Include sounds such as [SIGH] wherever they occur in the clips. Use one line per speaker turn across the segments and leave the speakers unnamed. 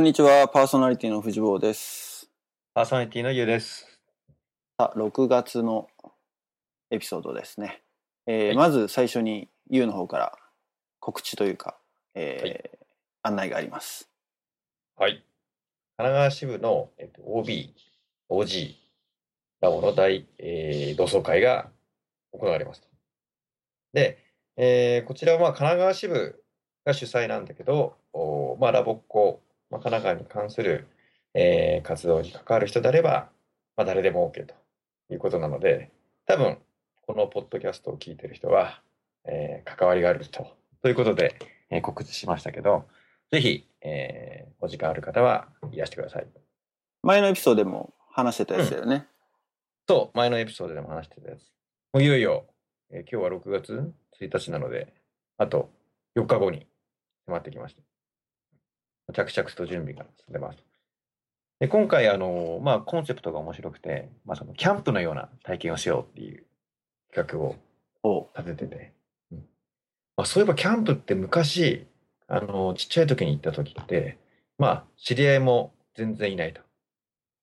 こんにちは、パーソナリティの藤坊です。
パーソナリティのゆうです。
さあ、6月のエピソードですね。えー
はい
まず最初に、ゆうの方から告知というか、えー案内があります。
はい。神奈川支部の、えっと、OB、OG、ラボの大、えー同窓会が行われますと。で、えーこちらはまあ神奈川支部が主催なんだけど、おまあ、ラボっ子、まあ、神奈川に関する、えー活動に関わる人であれば、まあ、誰でも OK ということなので、多分、このポッドキャストを聞いてる人は、えー関わりがあると。ということで、えー告知しましたけど、ぜひ、えーお時間ある方はいらしてください。
前のエピソードでも話してたやつだよね。
そう、前のエピソードでも話してたやつ。もういよいよ、えー今日は6月1日なので、あと4日後に迫ってきました。着々と準備が進んでます。で今回、あのまあ、コンセプトが面白くて、まあ、そのキャンプのような体験をしようっていう企画を立ててて、うん。まあ、そういえばキャンプって昔あのちっちゃい時に行った時ってまあ知り合いも全然いないと。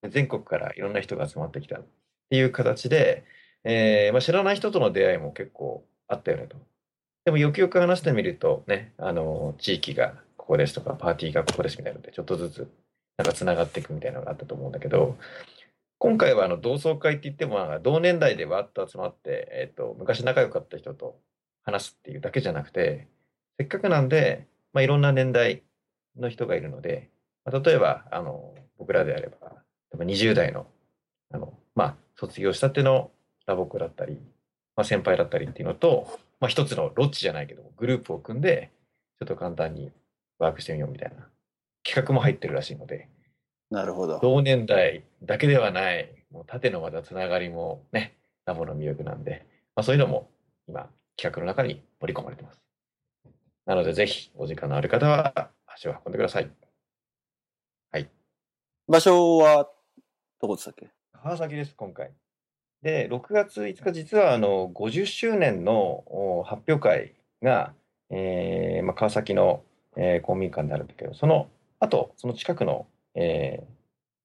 で全国からいろんな人が集まってきたっていう形で、えーまあ、知らない人との出会いも結構あったよねと。でもよくよく話してみるとねあの地域がここですとかパーティーがここですみたいなのでちょっとずつなんかつながっていくみたいなのがあったと思うんだけど今回はあの同窓会って言っても同年代でわっと集まって、えっと昔仲良かった人と話すっていうだけじゃなくてせっかくなんで、まあ、いろんな年代の人がいるので、まあ、例えばあの僕らであれば20代のあの、まあ、卒業したてのラボクだったり、まあ、先輩だったりっていうのと、まあ、一つのロッチじゃないけどグループを組んでちょっと簡単にワークしてみようみたいな企画も入ってるらしいので。
なるほど。
同年代だけではない、もう縦のまたつながりもね、ラボの魅力なんで、まあ、そういうのも今、企画の中に盛り込まれてます。なので、ぜひ、お時間のある方は足を運んでください。
場所は、どこでしたっけ？
川崎です、今回。で、6月5日、実はあの50周年のお発表会が、えーまあ、川崎の、えー公民館であるんだけど、その後、その近くの、えー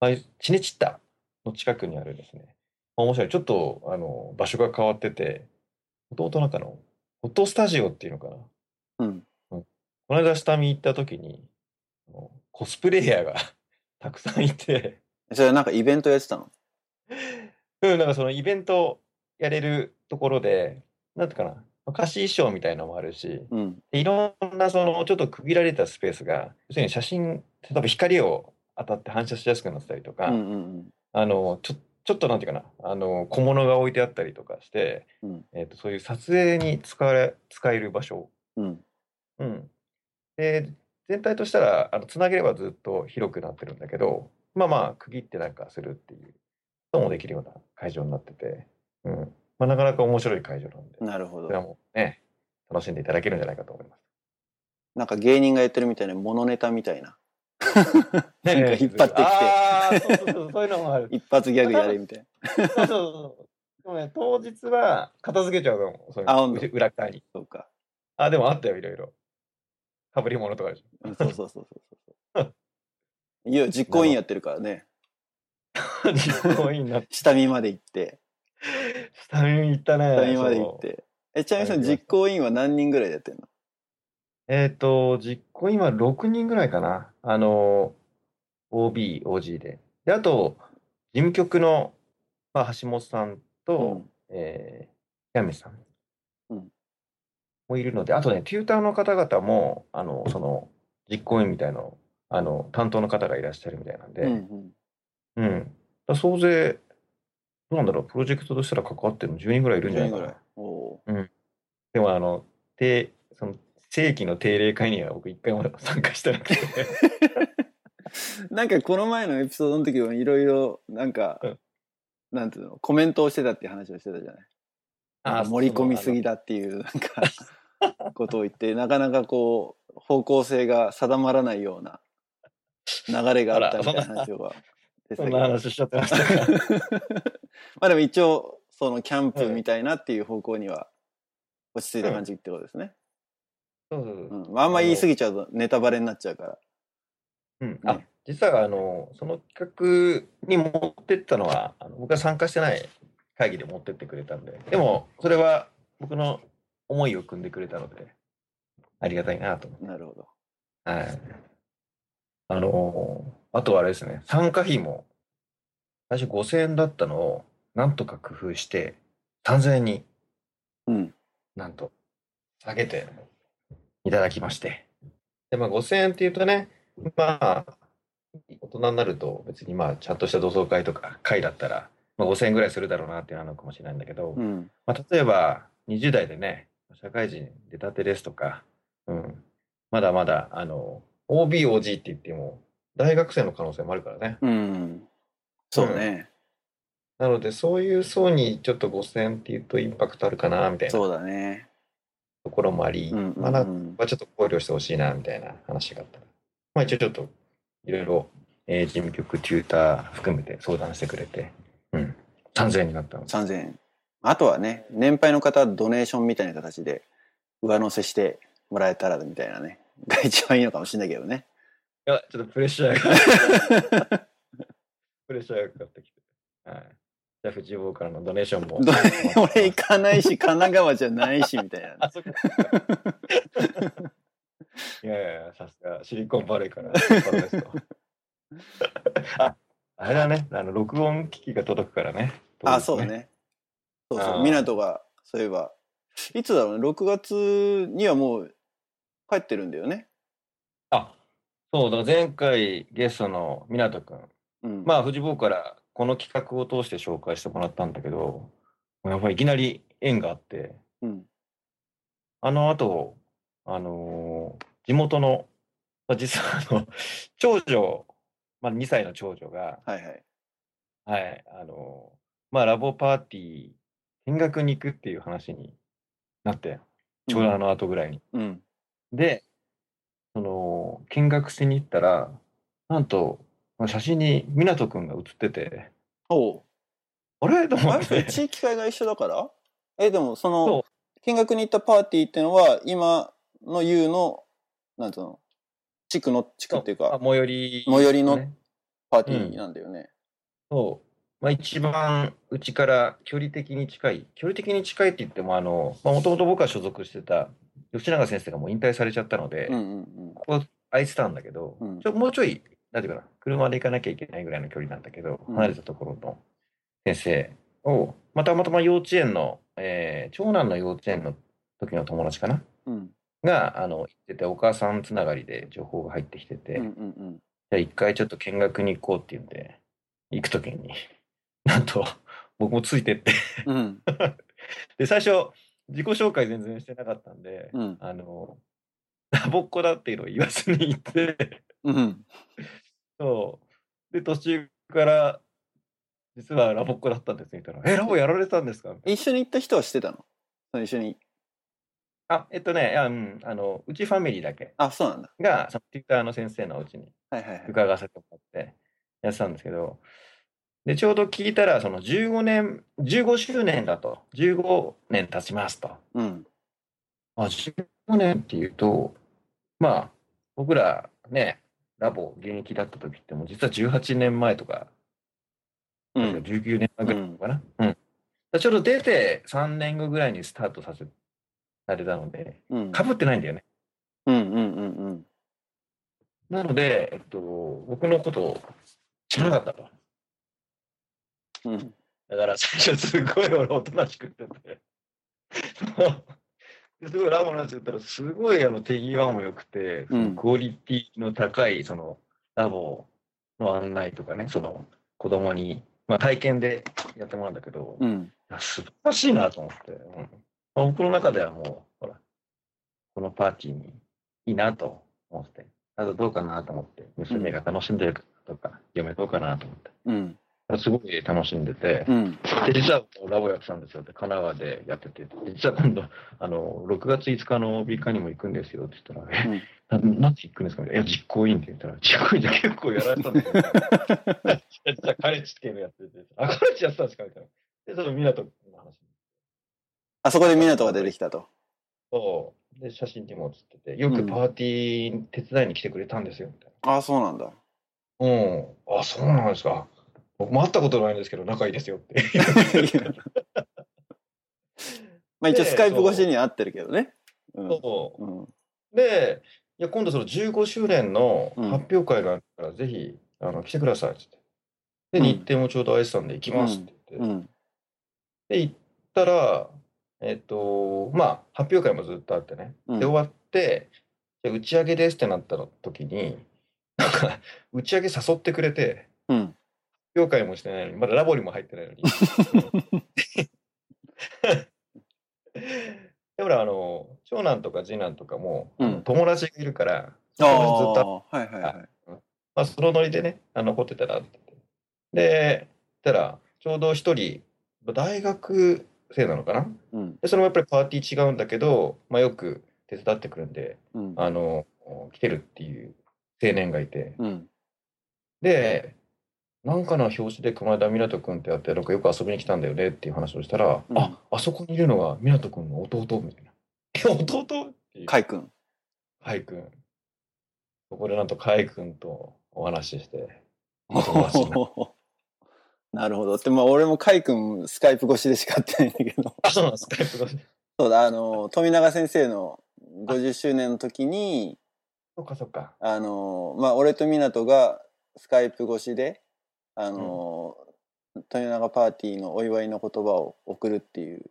まあチネチッタの近くにあるですね、まあ面白い、ちょっとあの場所が変わってて、もともとなんかの、フォトスタジオっていうのかな。
うん。
この間下見行った時に、コスプレイヤーが [LAUGHS] たくさんいて、
それなんかイベントやってたの？
うん、なんかそのイベントやれるところで、なんていうかな、まあ貸し衣装みたいのもあるし、
うん。
でいろんなそのちょっと区切られたスペースが、要するに写真、例えば光を当たって反射しやすくなってたりとか、
うんうん
あの、ちょ、ちょっとなんていうかな、あの、小物が置いてあったりとかして、
うん
えっと、そういう撮影に使われ、使える場所。
うん。
うん。で、全体としたら、あの、つなげればずっと広くなってるんだけど、まあまあ、区切ってなんかするっていうこともできるような会場になってて、うん。まあ、なかなか面白い会場なんで、
うん。なるほど。
それはもうね、楽しんでいただけるんじゃないかと思います。
なんか芸人がやってるみたいな、モノネタみたいな。[LAUGHS] なんか引っ張ってきて
ああ、そうそうそう、そういうのもある。
一発ギャグやれみたいな。
そうそうそう。でもね、当日は片付けちゃうと思う。そういう裏側に。
そうか。
あ、でもあったよ、いろいろ。かぶり物とかでし
うんそうそうそうそう。いや、実行委員やってるからね。
ょ。[LAUGHS] 実行委員になって。
下見まで行って。
下見行ったね。
下見まで行っ。て。え、ちなみにその実行委員は何人ぐらいでやってんの？
えっ、と、実行委員は6人ぐらいかな。あの、OB、OG で。で、あと、事務局の、まあ、橋本さんと、
うん
えー、やめさん
うん
もいるので、あとね、テューターの方々も、あの、その、実行委員みたいな、あの、担当の方がいらっしゃるみたいなんで、
うんうん。
うん。総勢、どうなんだろう、プロジェクトとしたら関わってるの？10人ぐらいいるんじゃない
10
かな
ぐらい。。おー
でも、あの、定、その、正規の定例会には僕一回も参加してなくて。[LAUGHS]
なんかこの前のエピソードの時もいろいろ、なんか
うん、
なんていうの、コメントをしてたっていう話をしてたじゃない？なんか盛り込みすぎだっていう、なんか、ことを言って、なかなかこう、方向性が定まらないような流れがあったみたいな話が
そんな話しちゃってましたか。[LAUGHS]
まあでも一応、そのキャンプみたいなっていう方向には落ち着いた感じってことですね。
そうそうそう
うん。まああんま言い過ぎちゃうとネタバレになっちゃうから。
うん。
ね
あ、実はあのその企画に持ってったのはあの僕が参加してない会議で持ってってくれたんででもそれは僕の思いを組んでくれたのでありがたいなと思って
なるほど。
はいあのあとはあれですね参加費も最初5000円だったのをなんとか工夫して3000円に
うん。
なんと下げていただきましてで、まあ、5000円っていうとねまあ大人になると別にまあちゃんとした同窓会とか会だったら、まあ、5000円ぐらいするだろうなっていうのはあるのかもしれないんだけど、
うん。
まあ、例えば20代でね社会人出たてですとか、うん、まだまだあの OBOG って言っても大学生の可能性もあるからね
うん。そうね。
なのでそういう層にちょっと5000円っていうとインパクトあるかなみたいな
そうだね。
ところもあり、
うんうんうん
まあなんかちょっと考慮してほしいなみたいな話があったら、まあ、一応ちょっといろいろ、えー事務局、テューター含めて相談してくれて、うん、3000円になったの。
3000円。あとはね、年配の方はドネーションみたいな形で上乗せしてもらえたらみたいなね。が一番いいのかもしれないけどね。
いや、ちょっとプレッシャーが、[LAUGHS] プレッシャーがかかってきて。はい。じゃあ、藤坊からのドネーションも。
ど俺行かないし、神奈川じゃないし、みたいな。[LAUGHS]
あ、そっか。いやいやさすが、シリコンバレーから。[LAUGHS] あ、あれだね、あの、録音機器が届くからね。
あ、そう。ね。そうそう。
あー
港が、そういえば、いつだろうね、6月にはもう帰ってるんだよね。
あ、そうだ、前回ゲストの湊くん。
うん。
まあ、藤坊からこの企画を通して紹介してもらったんだけど、やっぱりいきなり縁があって、
うん。
あの後、あのー地元の、まあ、実はあの、長女、まあ、2歳の長女が、
はいはい。
はい、あのーまあ、ラボパーティー、見学に行くっていう話になって、ちょうどあの後ぐらいに。
うん。
で、その、見学しに行ったら、なんと、まあ写真に湊くんが写ってて、
おう。
あれ？と思
あれ？
って、
地域会が一緒だから？え、でもそ
そ
の、見学に行ったパーティーってのは、今の U の、なんつうの、地区の、地区っていう
あ
か、
最寄り、
最寄りの
ね
パーティーなんだよね。
そう。まあ、一番うちから距離的に近い、距離的に近いって言っても、あの、まあ、もともと僕が所属してた吉永先生がもう引退されちゃったので、
うんうん
ここ空いてたんだけど、
うん
ちょもうちょい、なんていうかな、車で行かなきゃいけないぐらいの距離なんだけど、
うん
離れたところの先生を、まあたまたま幼稚園の、えー長男の幼稚園の時の友達かな？
うん。うん。
が、あの、行ってて、お母さんつながりで情報が入ってきてて、
うんうんうん。
じゃあ一回ちょっと見学に行こうっていうんで、行くときに、[LAUGHS] なんと、僕もついてって、
うん。[LAUGHS]
で、最初、自己紹介全然してなかったんで、
うん。
あの、ラボっ子だっていうのを言わずに行って、
うん。
そう。で、途中から、実はラボっ子だったんですって言ったら、[LAUGHS] え、ラボやられたんですか？
一緒に行った人は知ってたの？一緒に。
あ、えっとね、いやうん、あの、うちファミリーだけ
あ、そうなんだ。
が、そのティッターの先生のうちに
はいはいはい。
伺わせてもらってやってたんですけど、で、ちょうど聞いたら、その15年、15周年だと、15年経ちますと。
うん。
あ、15年っていうと、まあ、僕らね、ラボ現役だった時ってもう実は18年前とか、
うん。
19年前ぐらいかな。うん。だからちょうど出て3年後ぐらいにスタートさせられたので、
うん。
かぶってないんだよね。
うんうんうんうん。
なので、えっと、僕のことを知らなかったと。
うん。
だから最初すごい俺おとなしくってて。すごいラボのやつ言ったらすごいあの手際も良くて、
うん
クオリティの高いそのラボの案内とかね、その子供に、まあ、体験でやってもらうんだけど、い
うん。
や素晴らしいなと思って、うんまあ僕の中ではもう、ほら、このパーティーにいいなと思って、あとどうかなと思って、娘が楽しんでるかとか、嫁どうかなと思って。
うん。
すごい楽しんでて、
うん。
で、実はラボやってたんですよって、神奈川でやってて、実は今度、あの、6月5日の B 会にも行くんですよって言ったら、え、ななんで行くんですか？いや、実行委員って言ったら、実行委員じゃ結構やられたんですよ。実はカレッジっていうのやってて、あ、カレッジやってたんですか？みたいな。で、その港の話。
あそこで港が出てきたと。
そう。で、写真にも写ってて、よくパーティー手伝いに来てくれたんですよ、みたいな。
ああ、そうなんだ。
うん。あ、そうなんですか。僕も会ったことないんですけど、仲いいですよって。[LAUGHS]
まあ一応
で
スカイプ越しには会ってるけどね。うん。
そう
うん。
で、いや、今度その15周年の
うん
発表会があるから、ぜひ、あの、来てくださいってって。で、
うん
日程もちょうど空いてたんで行きますって言って。
うん。
で、行ったら、えっと、まあ、発表会もずっとあってね。
うん
で、終わって、じゃあ打ち上げですってなった時に、なんか、打ち上げ誘ってくれて、
うん。
発表会もしてないのに、まだラボにも入ってないのに。[LAUGHS] で、ほら、あの、長男とか次男とかも、
うん
友達がいるから、ずっと、
はいはいはい。
まあ、そのノリでね、あ残ってたらって。で、たら、ちょうど一人、大学生なのかな？
うん。
で、それもやっぱりパーティー違うんだけど、まあ、よく手伝ってくるんで、
うん。
あの、来てるっていう青年がいて、
うん。
で、なんかの表紙で熊田湊君ってやって、なんかよく遊びに来たんだよねっていう話をしたら、
うん
あ、あそこにいるのが湊君の弟みたいな。え、弟っていう。
カイ君。
カイ君。そこでなんとカイ君とお話しして、友達になっ [LAUGHS]
なるほど。で、まあ俺もカイ君スカイプ越しでしか会ってないんだけど。[LAUGHS]
あ、そうなんです、スカイプ越し。
そうだ、あの、富永先生の50周年の時に、
そっかそっか。
あの、まあ俺と湊がスカイプ越しで、あの、富永パーティーのお祝いの言葉を送るっていう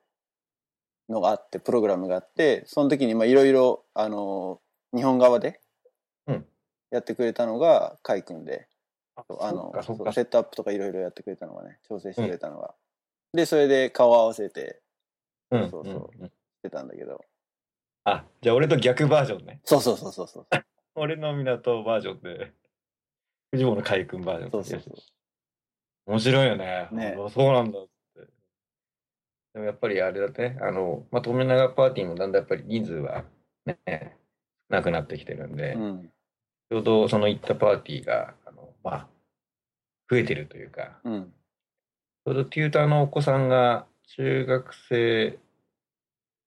のがあって、プログラムがあって、その時にまあいろいろ、あの、日本側で
うん
やってくれたのがカイ君で、
あ
あのセットアップとかいろいろやってくれたのがね、調整してくれたのが。で、それで顔合わせて
うん
そうそう
うんうん
してたんだけど。
あ、じゃあ俺と逆バージョンね。
そうそうそうそうそう。[LAUGHS]
俺の港バージョンで、藤本海君バージョン。
そうそうそう。
面白いよね。
ね
あそうなんだって。でもやっぱりあれだね、あの、まあ、富永パーティーもだんだんやっぱり人数はね、なくなってきてるんで、
うん。
ちょうどその行ったパーティーが、あの、まあ、増えてるというか、
うん。
ちょうどテューターのお子さんが中学生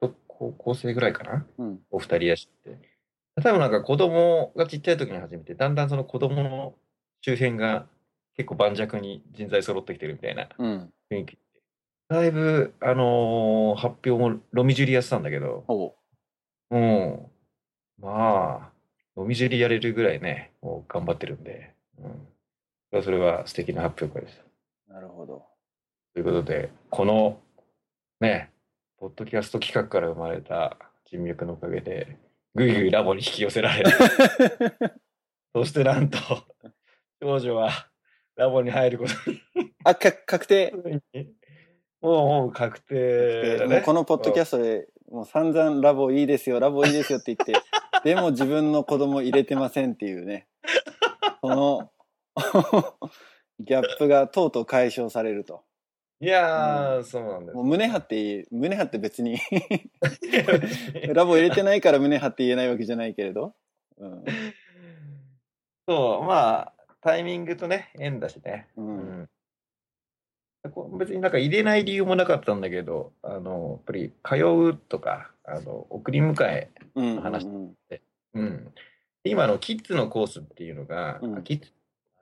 と高校生ぐらいかな
うん。
お二人いらっしゃって。多分なんか子供がちっちゃい時に始めて、だんだんその子供の周辺が結構盤石に人材揃ってきてるみたいな
うん。
雰囲気で。だいぶ、あのー発表もロミジュリやってたんだけど、
ほ
うん。まあ、ロミジュリやれるぐらいね、もう頑張ってるんで、うん。それは素敵な発表会でした。
う。なるほど。
ということで、このね、ポッドキャスト企画から生まれた人脈のおかげで、ぐいぐいラボに引き寄せられる。[LAUGHS] そしてなんと、少女はラボに入ること
あ、か確定。
に、もうもう確定だね。
このポッドキャストで、もう散々ラボいいですよ、ラボいいですよって言って、[LAUGHS] でも自分の子供入れてませんっていうね。その、ギャップがとうとう解消されると。
いやー、そうなんです
もう。胸張っていい、胸張って別に、[LAUGHS] ラボ入れてないから胸張って言えないわけじゃないけれど。うん。
そう、まあ、タイミングとね、縁だしね。
う。
うん別になんか入れない理由もなかったんだけど、あの、やっぱり通うとか、あの、送り迎え、
うん。
話
うん
うん。で今のキッズのコースっていうのが、
うん
あキッズ、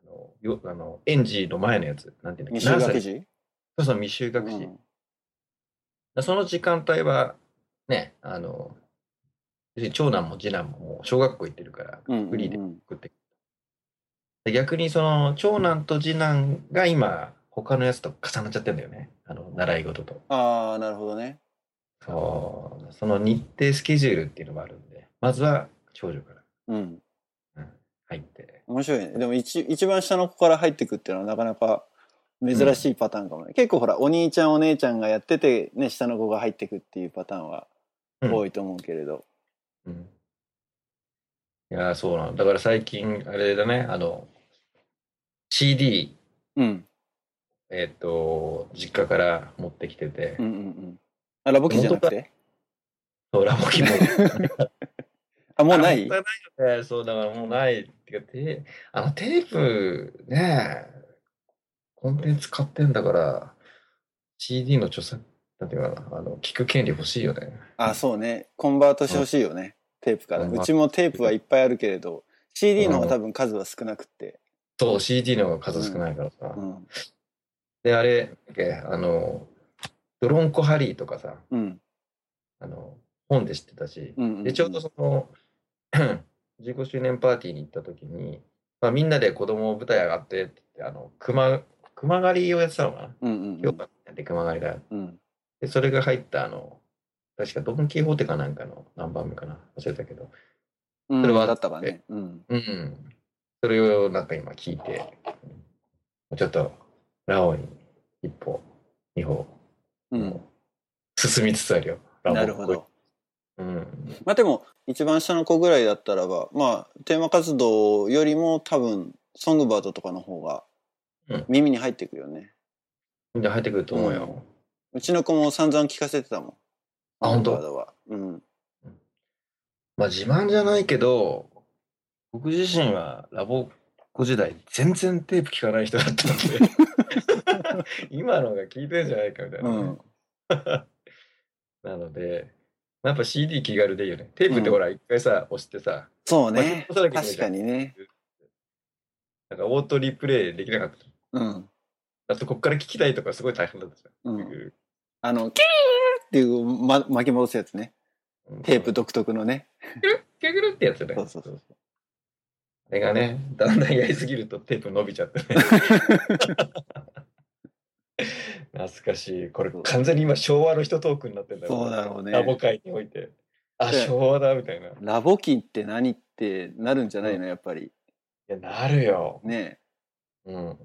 あの、よあの、園児の前のやつ、なんていうんだっけ、
未就学児？
そうそう、未就学児。
うん
その時間帯は、ね、あの、長男も次男ももう小学校行ってるから、
うん
フリーで
うん
送ってで逆にその長男と次男が今他のやつと重なっちゃってんだよね。あの習い事と。
ああ、なるほどね。
そう。その日程スケジュールっていうのがあるんで。まずは長女から、
うん。
うん、入って。
面白いね。でも一一番下の子から入ってくっていうのはなかなか珍しいパターンかもね。結構ほら、お兄ちゃんお姉ちゃんがやってて、ね、下の子が入ってくっていうパターンは
うん。
多いと思うけれど。
うん。いやーそうなのだから最近あれだね。あの CD
うん。
えっ、と実家から持ってきてて、
うんうんうん。あ、ラボ機じゃなくて？
そうラボキも [LAUGHS]
あ、もうない？
ないよね。そう、だからもうない。ってか、テあのテープね、コンテンツ買ってんだから、CD の著作、なんていうかな、あの、聞く権利欲しいよね。
あ、そうね。コンバートしてほしいよね。テープから。
う
ちもテープはいっぱいあるけれど、CD の方が多分数は少なくって。
そう、CD の方が数少ないからさ。
うん。
で、あれ、あの、ドロンコハリーとかさ、
うん。
あの、本で知ってたし、
うんうん。
で、ちょうどその、15周年パーティーに行った時に、まあ、みんなで子供舞台上がってって言って、あの、熊、熊狩りをやってたのかな
うんうん
今日やって熊狩りだ。
うん。
で、それが入った、あの、確かドン・キホーテかなんかの何番目かな忘れたけど、
うん。
それは
だったかね。うん。
うん。それをなんか今聞いて、ちょっと、ラオに一歩、二歩、
うん。
進みつつあるよ。
なるほど。
うん。
まあでも、一番下の子ぐらいだったらば、まあ、テーマ活動よりも多分、ソングバードとかの方が
うん
耳に入ってくるよね。
みんな入ってくると思うよ。
うちの子も散々聞かせてたもん。
あ本当？
うん。
まあ自慢じゃないけど、僕自身はラボっ子時代、全然テープ聞かない人だったんで、[LAUGHS] 今のが聞いてんじゃないかみたいなね、
うん。
なので、やっぱ CD 気軽でいいよね。テープってほら、一回さ、押してさ、
そうね。確かにね。
なんかオートリプレイできなかった。
うん。
あと、こっから聞きたいとかすごい大変だったじゃん。
うん。あの、キーっていう、ま、巻き戻すやつね。テープ独特のね。
キュルッキュルッってやつね。
そうそうそう
あれがね、だんだんやりすぎるとテープ伸びちゃってね。懐かしい。これ完全に今昭和の人トークになってんだよ。
そうだろうね
ラボ界において。あ、
で
昭和だみたいな。い
ラボ機って何ってなるんじゃないの？やっぱり。
や、なるよ。
ね
うん。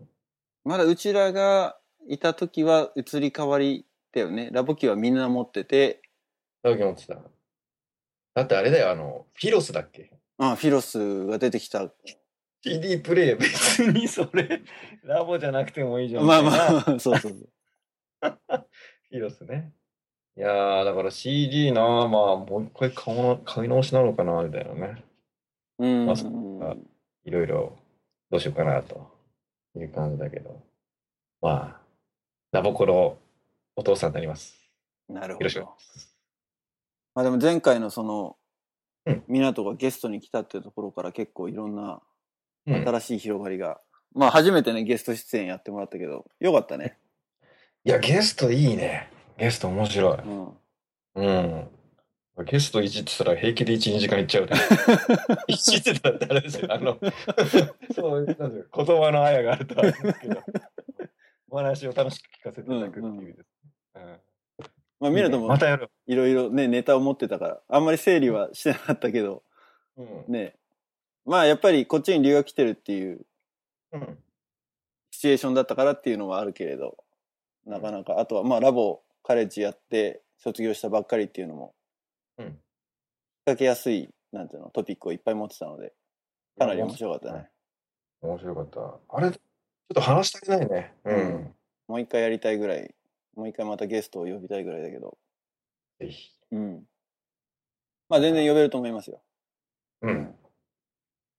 まだうちらがいた時は移り変わりだよね。ラボ機はみんな持ってて、
だけ持ってた。だってあれだよ、あの、フィロスだっけ？
あフィロスが出てきた。
?CD プレイ別にそれ、ラボじゃなくてもいいじゃん。
まあまあ、[LAUGHS] そうそうそう。[LAUGHS]
フィロスね。いやー、だから CD な、まあ、もう一回買おう買い直しなのかな、みたいなね。
うん。
まあいろいろどうしようかなという感じだけど。まあ、ラボコのお父さんになります。
なるほど。
ま
あでも前回のその
うん、
港がゲストに来たっていうところから結構いろんな
うん、
新しい広がりが。まあ初めてね、ゲスト出演やってもらったけど、よかったね。
いや、ゲストいいね。ゲスト面白い。
うん。
うん。ゲスト1ってたら平気で1、2時間いっちゃうね。[LAUGHS] 1ってたらあれですよ。あの、そう、なん言葉のあやがあるとは思うんですけど、[LAUGHS] お話を楽しく聞かせていただくっていう意味です。うん
まあ、ミラトも
またやる。
いろいろね、ネタを持ってたから、あんまり整理はしてなかったけど、
うん。
ね。まあやっぱりこっちに留学来てるっていう
うん。
シチュエーションだったからっていうのはあるけれど、なかなか、あとはまあラボ、カレッジやって卒業したばっかりっていうのも、
うん
引っ掛けやすい、なんていうの、トピックをいっぱい持ってたので、かなり面白かったね。
面白かった。あれ、ちょっと話したくないね。うん。
もう一回やりたいぐらい、もう一回またゲストを呼びたいぐらいだけど、
ぜひ。
うん。まあ全然呼べると思いますよ。
うん。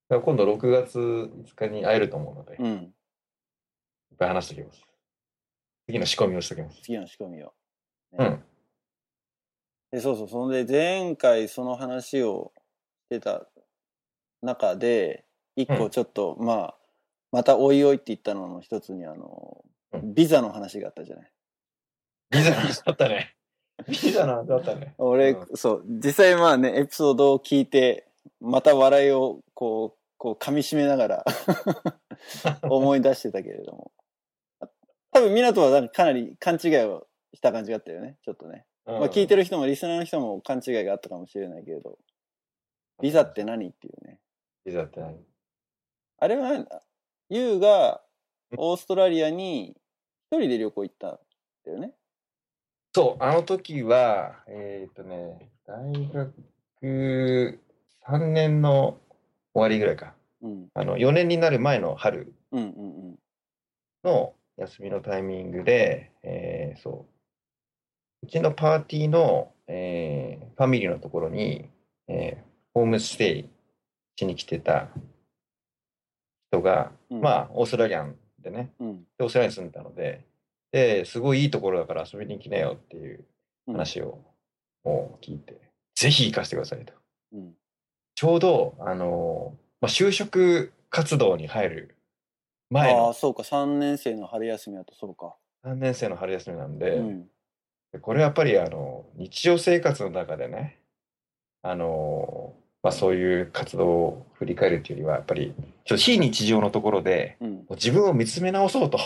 今度6月5日に会えると思うので、いっ
うん。
ぱい話しておきます。次の仕込みをしておきます。
次の仕込みを。
うん。
で、そうそう、そんで前回その話をしてた中で、一個ちょっと、まあ、またおいおいって言ったのの一つにあの、
うん
ビザの話があったじゃない。
ビザの話だったね。ビザの話だったね。
俺、
うん
そう、実際まあね、エピソードを聞いて、また笑いをこう、こう噛み締めながら [LAUGHS] 思い出してたけれども。多分、湊はなんかかなり勘違いをした感じがあったよね、ちょっとね。まあ聞いて
る。
る人もリスナーの人も勘違いがあったかもしれないけれど、ビザって何っていうね。
ビザって何？
あれは、ユウがオーストラリアに一人で旅行行ったんだよね。
そう、あの時は、えっ、とね、大学3年の終わりぐらいか。
うん。
あの、4年になる前の春。の休みのタイミングで、えーそう。うちのパーティーの、えーファミリーのところに、えーホームステイしに来てた人が、
うん
まあ、オーストラリアンでね、
うん。
でオーストラリアに住んでたので、で、すごいいいところだから遊びに来なよっていう話をもう聞いて、ぜひ行かせてくださいと。
うん。
ちょうど、あの、まあ、就職活動に入る前の
ああ、そうか、3年生の春休みだとそうか。
3年生の春休みなんで、
うん。
これやっぱりあの日常生活の中でね、あのまあ、そういう活動を振り返るというよりは、やっぱりちょっと非日常のところで
うん。
自分を見つめ直そうと。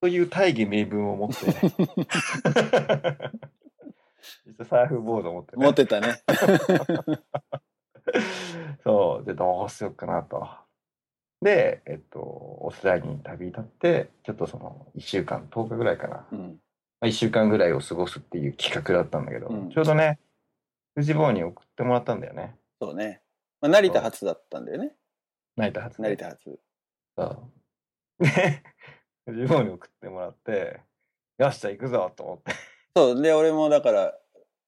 という大義名分を持って、ね、実はサーフボードを持ってね。
持ってたね。[LAUGHS]
そう。で、どうしようかなと。で、えっと、オーストラリアに旅立って、ちょっとその、1週間、10日ぐらいかな。
うん。
まあ、1週間ぐらいを過ごすっていう企画だったんだけど、
うん
ちょうどね、富士坊に送ってもらったんだよね。
そうね。まあ、成田発だったんだよね。
成田発で
成田発。
そう。で、富士坊に送ってもらって、よっしゃ、行くぞと思って。
そう。で、俺もだから、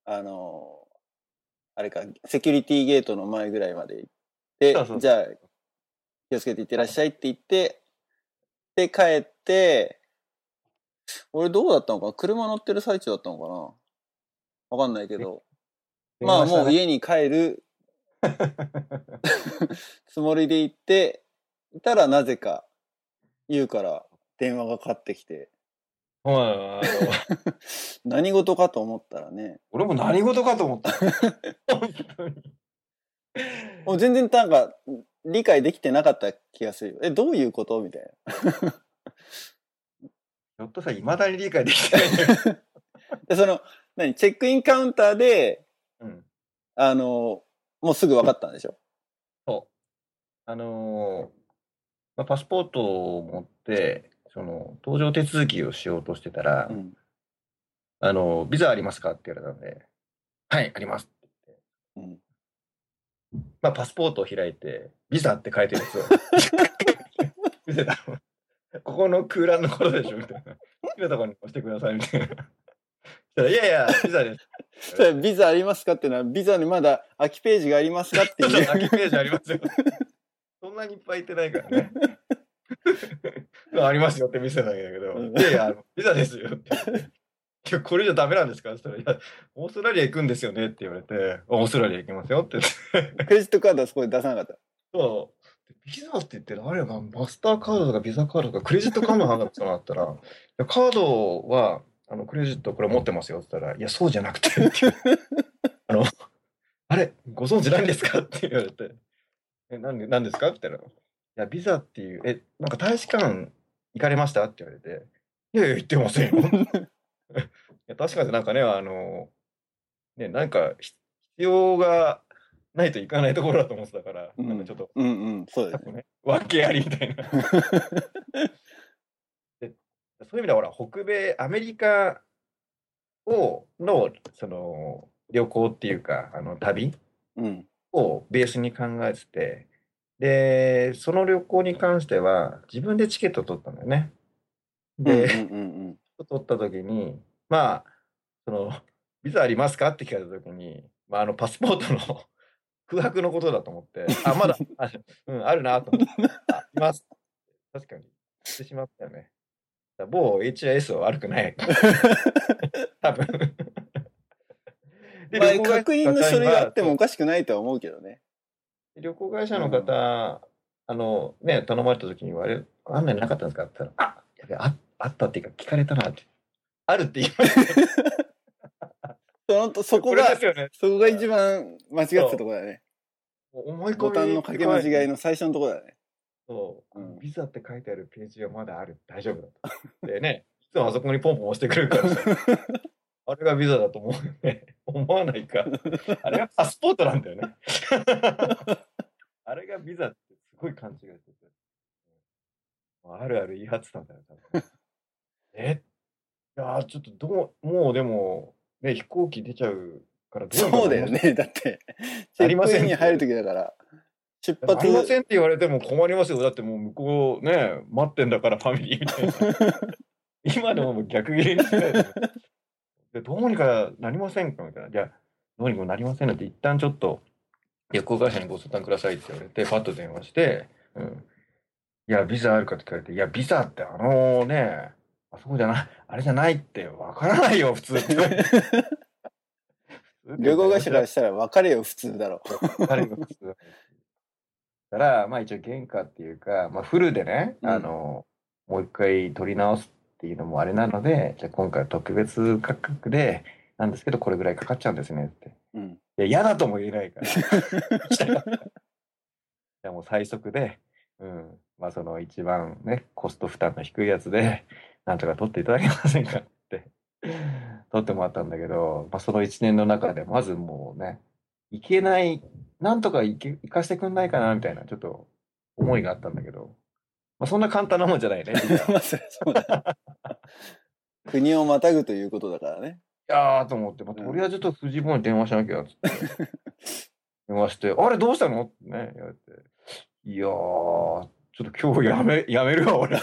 あのーあれか、セキュリティゲートの前ぐらいまで行って、
そうそう
じゃあ、気をつけて行ってらっしゃいって言って、で、帰って、俺どうだったのかな？車乗ってる最中だったのかな？わかんないけど。まあもう家に帰る [LAUGHS] つもりで行って、いたらなぜか、言うから電話がかかってきて、
はい [LAUGHS]
何事かと思ったらね、
俺も何事かと思った。[LAUGHS]
もう全然なんか理解できてなかった気がするよ。え、どういうこと？みたいな。[LAUGHS]
ひょっとさ、いまだに理解できてない。
で、その、何、チェックインカウンターで、
うん。
あの、もうすぐ分かったんでしょ？
そう。あのーまあ、パスポートを持って、その、搭乗手続きをしようとしてたら、
うん。
あの、ビザありますかって言われたんで、はい、ありますって言って。
うん。
まあ、パスポートを開いて、ビザって書いてるやつを [LAUGHS] 見せたの。ここの空欄のことでしょみたいな。好きなところに押してくださいみたいな。いやいや、ビザです。
そ [LAUGHS] れビザありますかっていうのは、ビザにまだ空きページがありますかっていう。[LAUGHS]
空きページありますよ。そんなにいっぱい行ってないからね。ありますよって見せただけだけど、
うん
いやいや、ビザですよってこれじゃダメなんですかって言ったら、いや、オーストラリア行くんですよねって言われて、オーストラリア行きますよって言って。
クレジットカードはそこで出さなかった。
そう。ビザって言って誰がマスターカードとかビザカードとかクレジットカードの話とかなったら、カードはあのクレジットこれ持ってますよって言ったら、いや、そうじゃなくて [LAUGHS] あの、あれ、ご存知ないんですかって言われて、え、なんで、なんですかって言ったら、いや、ビザっていう、え、なんか大使館行かれました？って言われて、いやいや、行ってませんよ。[LAUGHS] [LAUGHS] いや確かになんかね、あの、ね、なんか必要がないといかないところだと思ってたから、
うん
なんかちょっと、
うんうん、そうだよね。
ね、訳ありみたいな。[LAUGHS] でそういう意味では、ほら、北米、アメリカを、の、その、旅行っていうか、あの、旅
うん。
をベースに考えてて、で、その旅行に関しては、自分でチケット取ったんだよね。で、
うんうんうん
取った時に、まあ、その、ビザありますかって聞かれた時に、まあ、あの、パスポートの [LAUGHS] 空白のことだと思って、あ、まだ、あうん、あるなと思って、あ、います。確かに、してしまったよね。だ某 HIS は悪くない。[LAUGHS] 多分。で
まあ、確認の書類があってもおかしくないとは思うけどね。
旅行会社の方、あの、ね、頼まれた時に言われる、案内なかったんですか？って言ったら、あ、やべ、ああったっていうか聞かれたなって。あるって言われて。
そのとそこが
これです、よね。
そこが一番間違ってたところだね。
思い込み
ボタンの掛け間違いの最初のところだね。
そう、
うん
ビザって書いてあるページはまだある。大丈夫だと。でね、いつもあそこにポンポン押してくるからさ [LAUGHS] あれがビザだと思うよね。[LAUGHS] 思わないか。[LAUGHS] あれがパスポートなんだよね。あれがビザってすごい勘違いしてて。あるある言い張ってたんだよ、多分 [LAUGHS] えいやーちょっとどう、もうでも、ね、飛行機出ちゃうからどう
そうだよね。だって、チェックインに入るときだから、出
ありま
発、
せんって言われても困りますよ。だってもう向こうね、待ってんだからファミリーみたいな。今でももう逆切れに近いよね。で、どうにかなりませんか？みたいな。じゃあ、どうにかなりませんのって、一旦ちょっと旅行会社にご相談くださいって言われて、パッと電話して、うん。いや、ビザあるかって聞かれて、いや、ビザってあのね、あそこじゃない、あれじゃないってわからないよ、普通って。[LAUGHS]
旅行会社からしたら別れよ、普通だろ。
彼が普通だたら、まあ一応原価っていうか、まあフルでね、
うん
あの、もう一回取り直すっていうのもあれなので、じゃあ今回は特別価格で、なんですけど、これぐらいかかっちゃうんですねって。
うん。
いや、嫌だとも言えないから。[LAUGHS] じゃあもう最速で、うん、まあその一番ね、コスト負担の低いやつで、なんとか取っていただけませんかって、取ってもらったんだけど、まあその一年の中で、まずもうね、いけない、なんとかいけ、行かしてくんないかな、みたいな、ちょっと思いがあったんだけど、まあそんな簡単なもんじゃないね。い [LAUGHS]
まあそりゃそうだ。国をまたぐということだからね。
やーと思って、まあ、とりあえずちょっと藤本に電話しなきゃ、つって。電話して、あれどうしたの？ってね、言われて。いやー、ちょっと今日やめ、[LAUGHS] やめるわ、俺。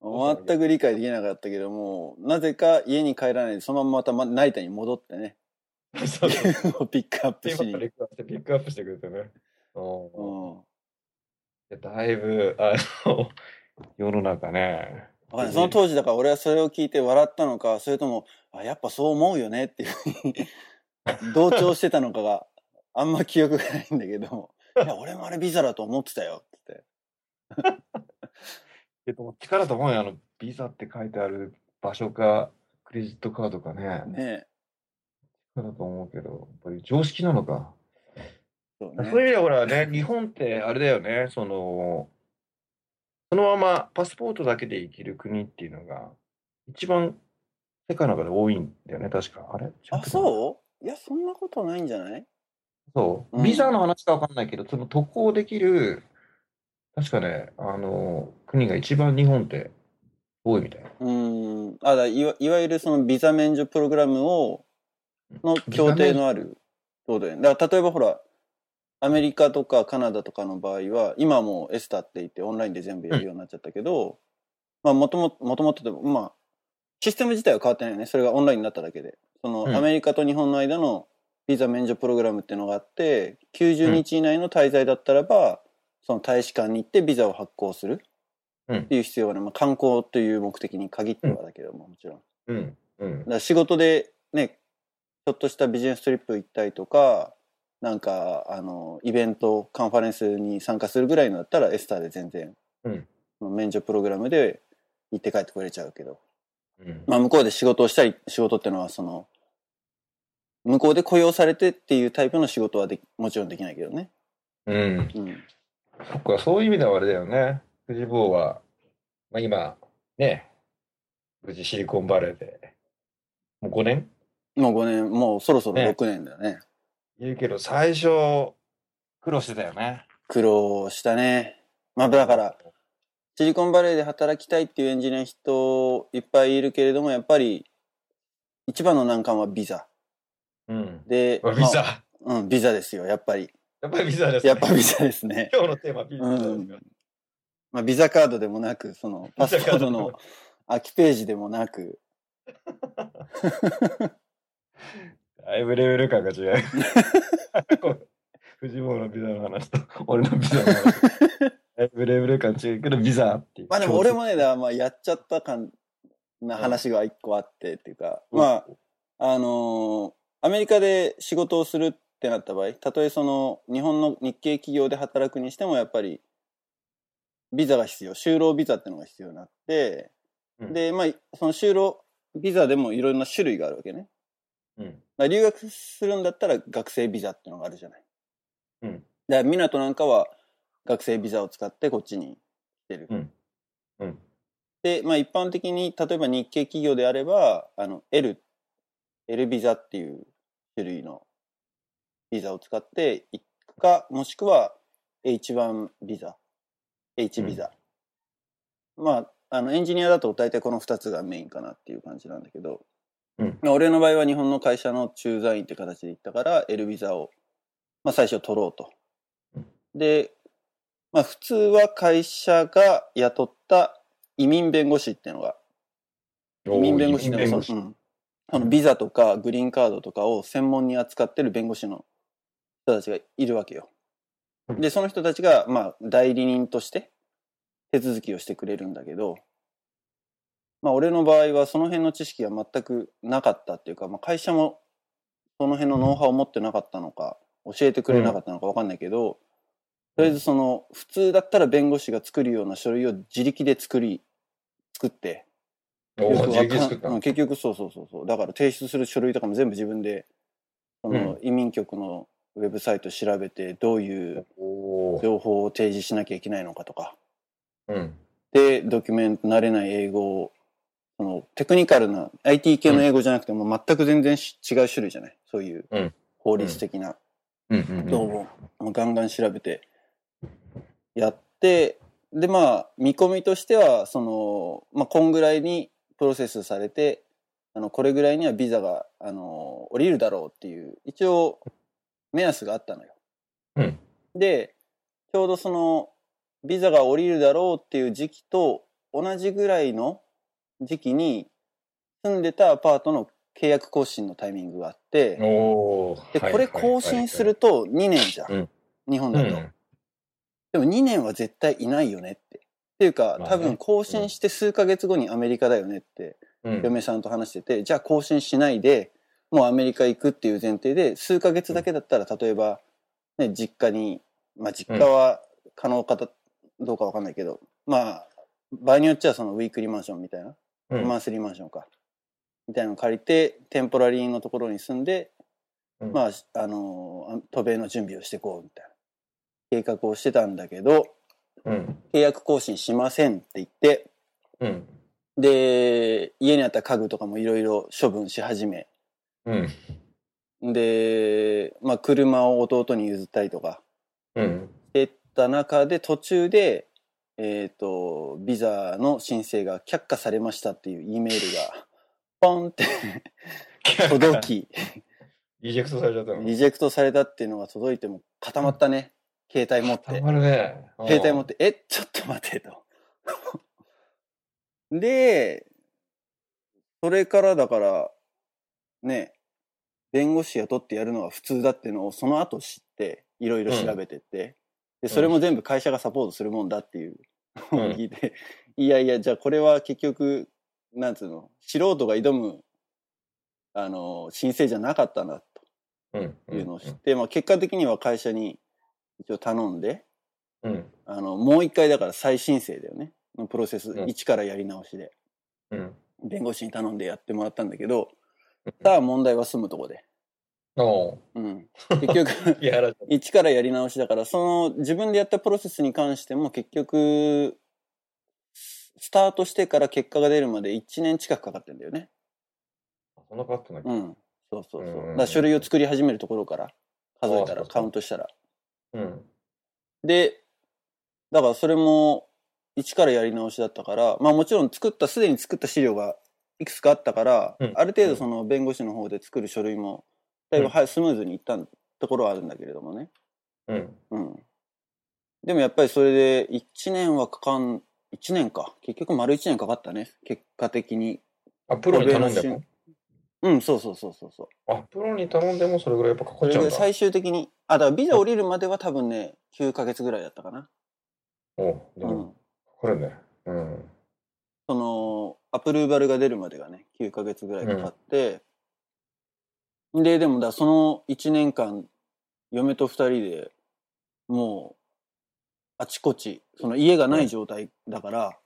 全く理解できなかったけども、なぜか家に帰らないで、そのまままたま成田に戻ってね、[LAUGHS]
そうそう。
ピックアップしに。
ピックアップしてくれてね。うんだいぶ、あの、[LAUGHS] 世の中ね。
わかんないその当時だから俺はそれを聞いて笑ったのか、それとも、あ、やっぱそう思うよねっていうふうに同調してたのかがあんま記憶がないんだけど、いや、俺もあれビザだと思ってたよって [LAUGHS]
えっと、力と思うよ、あの、ビザって書いてある場所か、クレジットカードかね。
言って。ね
力だと思うけど、やっぱり常識なのか。
そう
そういう意
ね。
味ではほらね、日本ってあれだよね、その、そのままパスポートだけで行ける国っていうのが、一番世界の中で多いんだよね、確か。あれ？
あ、そう？いや、そんなことないんじゃない？
そうう。
ん
ビザの話かわかんないけど、その渡航できる、確かね、あの、国が一番日本って多いみたいな。
うーん。あ、だいわいわゆるそのビザ免除プログラムを、の協定のあるってことだよね。だから例えばほら、アメリカとかカナダとかの場合は、今はもうエスタって言ってオンラインで全部やるようになっちゃったけど、まあもともと、もともとでも、まあ、システム自体は変わってないよね。それがオンラインになっただけで。その、
うん
アメリカと日本の間のビザ免除プログラムっていうのがあって、90日以内の滞在だったらば、その大使館に行ってビザを発行する
うん
っていう必要がね、まあ観光という目的に限ってはだけども、もちろん。
うん。うん
だ。から仕事でね、ちょっとしたビジネストリップ行ったりとか、なんか、あの、イベント、カンファレンスに参加するぐらいのだったら、エスターで全然、
うん
免除プログラムで行って帰ってくれちゃうけど、
うん。
まあ、向こうで仕事をしたり、仕事っていうのは、その、向こうで雇用されてっていうタイプの仕事はできもちろんできないけどね。
うん。
うん。
そっか、そういう意味ではあれだよね。藤坊は、まあ今、ね、無事シリコンバレーで、もう5年？
もう5年、もうそろそろ
ね
6年だよね。
言うけど、最初、苦労してたよね。
苦労したね。まあ、だから、シリコンバレーで働きたいっていうエンジニアの人いっぱいいるけれども、やっぱり一番の難関はビザ。
うん。
で、
ビザ。
まあうん、ビザですよ、やっぱり。
やっぱりビザです、ね。
やっぱビザですね。[LAUGHS]
今日のテーマビザ
うん。まあ、ビザカードでもなく、その、パスポートの空きページでもなく、[LAUGHS]
だいぶレベル感が違う。藤本のビザの話と俺のビザの話。だいぶレベル感違うけど、ビザっていう。
まあでも俺もね、だまあやっちゃった感な話が一個あってっていうか、
うん
まあ、あのーアメリカで仕事をするってなった場合、たとえその日本の日系企業で働くにしてもやっぱりビザが必要、就労ビザってのが必要になって、
うん
で、まあ、その就労ビザでもいろんな種類があるわけね。
うん。
留学するんだったら学生ビザってのがあるじゃない。
うん。
だから港なんかは学生ビザを使ってこっちに来てる。
うん。うん。
で、まあ一般的に、例えば日系企業であれば、あの、L、L ビザっていう種類のビザを使って行くか、もしくは H1 ビザ、H ビザ。まあ、あの、エンジニアだと大体この2つがメインかなっていう感じなんだけど、
うん。
まあ俺の場合は日本の会社の駐在員って形で行ったから、L ビザを、まあ最初取ろうと。
うん。
で、まあ普通は会社が雇った移民弁護士っていうのが移民弁護士でもその,、うん、そのビザとかグリーンカードとかを専門に扱ってる弁護士の人たちがいるわけよ。
うん。
で、その人たちが、まあ、代理人として手続きをしてくれるんだけど、まあ、俺の場合はその辺の知識が全くなかったっていうか、まあ、会社もその辺のノウハウを持ってなかったのか、教えてくれなかったのかわかんないけど、とりあえずその、普通だったら弁護士が作るような書類を自力で作り、作って、結局そうそうそうそう。だから提出する書類とかも全部自分で、その移民局のウェブサイト調べて、どういう情報を提示しなきゃいけないのかとか。
うん。
で、ドキュメント、慣れない英語を、そのテクニカルな IT 系の英語じゃなくても全く全然し違う種類じゃない？そういう
うん。
法律的な。
うん。うんうん
どうも、もうガンガン調べてやって、で、まあ、見込みとしては、その、まあ、こんぐらいにプロセスされて、あの、これぐらいにはビザが、あの、降りるだろうっていう、一応、目安があったのよ。
うん。
で、ちょうどその、ビザが降りるだろうっていう時期と同じぐらいの時期に住んでたアパートの契約更新のタイミングがあって、で、これ
はいはい。
更新すると2年じゃん。
うん。
日本だと、
うん。
でも2年は絶対いないよねって。っていうか、多分更新して数ヶ月後にアメリカだよねって、
うん。
嫁さんと話してて、じゃあ更新しないで、もうアメリカ行くっていう前提で、数ヶ月だけだったら、例えば、ね、実家に、まあ実家は可能かたどうかわかんないけど、まあ、場合によっちゃそのウィークリーマンションみたいな、
うん。
マンスリーマンションか、みたいなの借りて、テンポラリーのところに住んで、
うん。
まあ、あの、渡米の準備をしていこうみたいな。計画をしてたんだけど、
うん。
契約更新しませんって言って、
うん。
で、家にあった家具とかもいろいろ処分し始め、
うん。
で、まあ、車を弟に譲ったりとか
うん。
してった中で、途中で、えっ、と、ビザの申請が却下されましたっていう E メールが、[LAUGHS] ポンって届き、
リジェクトされちゃったの。
リジェクトされたっていうのが届いても固まったね。携帯持って。
たまるね。
携帯持って、え、ちょっと待てと。[LAUGHS] で、それからだから、ね、弁護士雇ってやるのが普通だっていうのをその後知って、いろいろ調べてって、で、それも全部会社がサポートするもんだっていうのを聞いて、[LAUGHS] いやいや、じゃあこれは結局、なんつうの、素人が挑む、あの、申請じゃなかった
ん
というのを知って、まあ結果的には会社に一応頼んで、
うん。
あの、もう一回だから再申請だよね。のプロセス、
うん。
一からやり直しで、
うん。
弁護士に頼んでやってもらったんだけど、さあ問題は済むとこで。うん。結局、[LAUGHS] 一からやり直しだから、その自分でやったプロセスに関しても結局、スタートしてから結果が出るまで1年近くかかってんだよね。
たそんなかかってない
うん。そうそうそう。
うんうんうん
だ書類を作り始めるところから数えたら、カウントしたら。
うん
で、だからそれも一からやり直しだったから、まあもちろん作った、すでに作った資料がいくつかあったから、
うん
ある程度その弁護士の方で作る書類も、だいぶはスムーズにいったところはあるんだけれどもね。
うん
うん。でもやっぱりそれで1年はかかん、1年か。結局丸1年かかったね。結果的に。
あプロに頼んでも
うん、そうそうそうそうそう。
あプロに頼んでもそれぐらいやっぱかか
そ
っちゃうんだ
最終的に、あ、だからビザ降りるまでは多分ね、9ヶ月ぐらいだったかな。
おでも
うん。
かかるねうん
その、アプルーバルが出るまでがね、9ヶ月ぐらいかかって、で、でもだ、その1年間、嫁と2人でもう、あちこち、その家がない状態だから、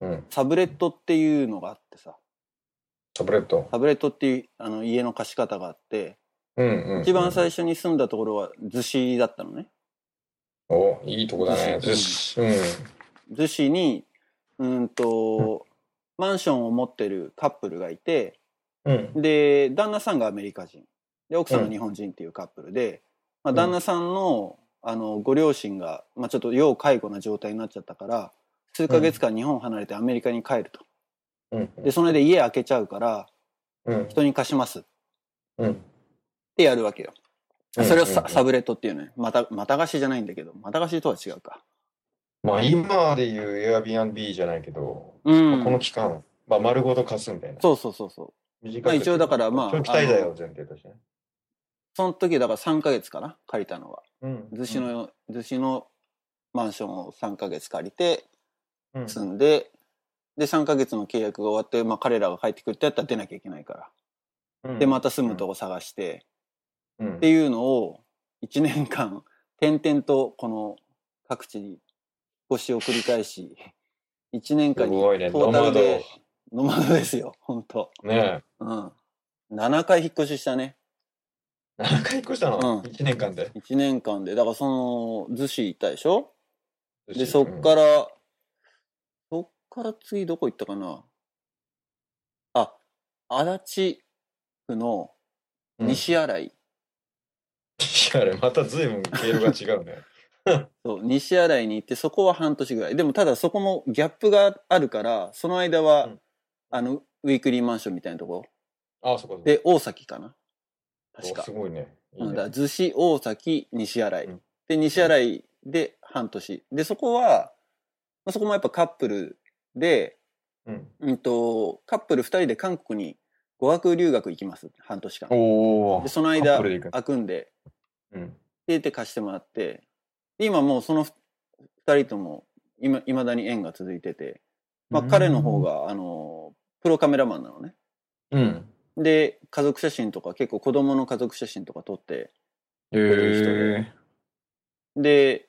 うん。
サブレットっていうのがあってさ、
タブレット？
サブレットっていうあの家の貸し方があって、
うんうん。
一番最初に住んだところは逗子だったのね。
おいいとこだね。
逗
逗
子。
子うん。
に、うんと、マンションを持ってるカップルがいて、
うん
で、旦那さんがアメリカ人。で、奥さんが日本人っていうカップルで、まあ、
うん
旦那さんの、あの、ご両親が、まあ、ちょっと要介護な状態になっちゃったから、数ヶ月間日本を離れてアメリカに帰ると。
うん
で、それで家開けちゃうから、
うん
人に貸しますっ
うん
てやるわけよ。
うん
それをサ,、サブレットっていうね。また、また貸しじゃないんだけど、また貸しとは違うか。
まあ今でいう Airbnb じゃないけど
うん。
まあこの期間まあ丸ごと貸すみたいな
そうそうそうそう。まあ一応だからまあ
長期滞在を前提としてね。
その時だから3ヶ月かな借りたのは。
うん。
逗子の、逗子のマンションを3ヶ月借りて、
うん。
住んで、で、3ヶ月の契約が終わって、まあ彼らが帰ってくるってやったら出なきゃいけないから。
うん。
で、また住むとこ探して、
うん。
っていうのを1 1年間、点々とこの各地に引っ越しを繰り返し、1年間にトータルで、ノマドですよ、本当
ね
うん。7回引っ越ししたね。
え。何回引っ越したの、
うん
?1 年間で
？1年間で。だからその、逗子行ったでしょ？で、そっから、そっから次どこ行ったかな？あ、足立区の
うん、
西新井。
西あれ、また随分経路が違うね。[LAUGHS]
そう、西新井に行って、そこは半年ぐらい。でもただそこもギャップがあるから、その間は、
うん
あの、ウィークリーマンションみたいなとこ？
あ、そこそこ。
で、大崎かな？確か
おす。ごいね。いい
うん、
ね
だから逗子、大崎、西新井。
うん
で、西新井で半年。で、そこは、まあそこもやっぱカップルで、
うん。
うんと、カップル二人で韓国に語学留学行きます。半年間。
お
で、その間
プルで行く
んで、
うん。
で、で貸してもらって、で今もうそのふ二人とも、今、未だに縁が続いてて、まあ彼の方が、あの、プロカメラマンなのね。
うん。
で、家族写真とか結構子供の家族写真とか撮って、
へえ。
で、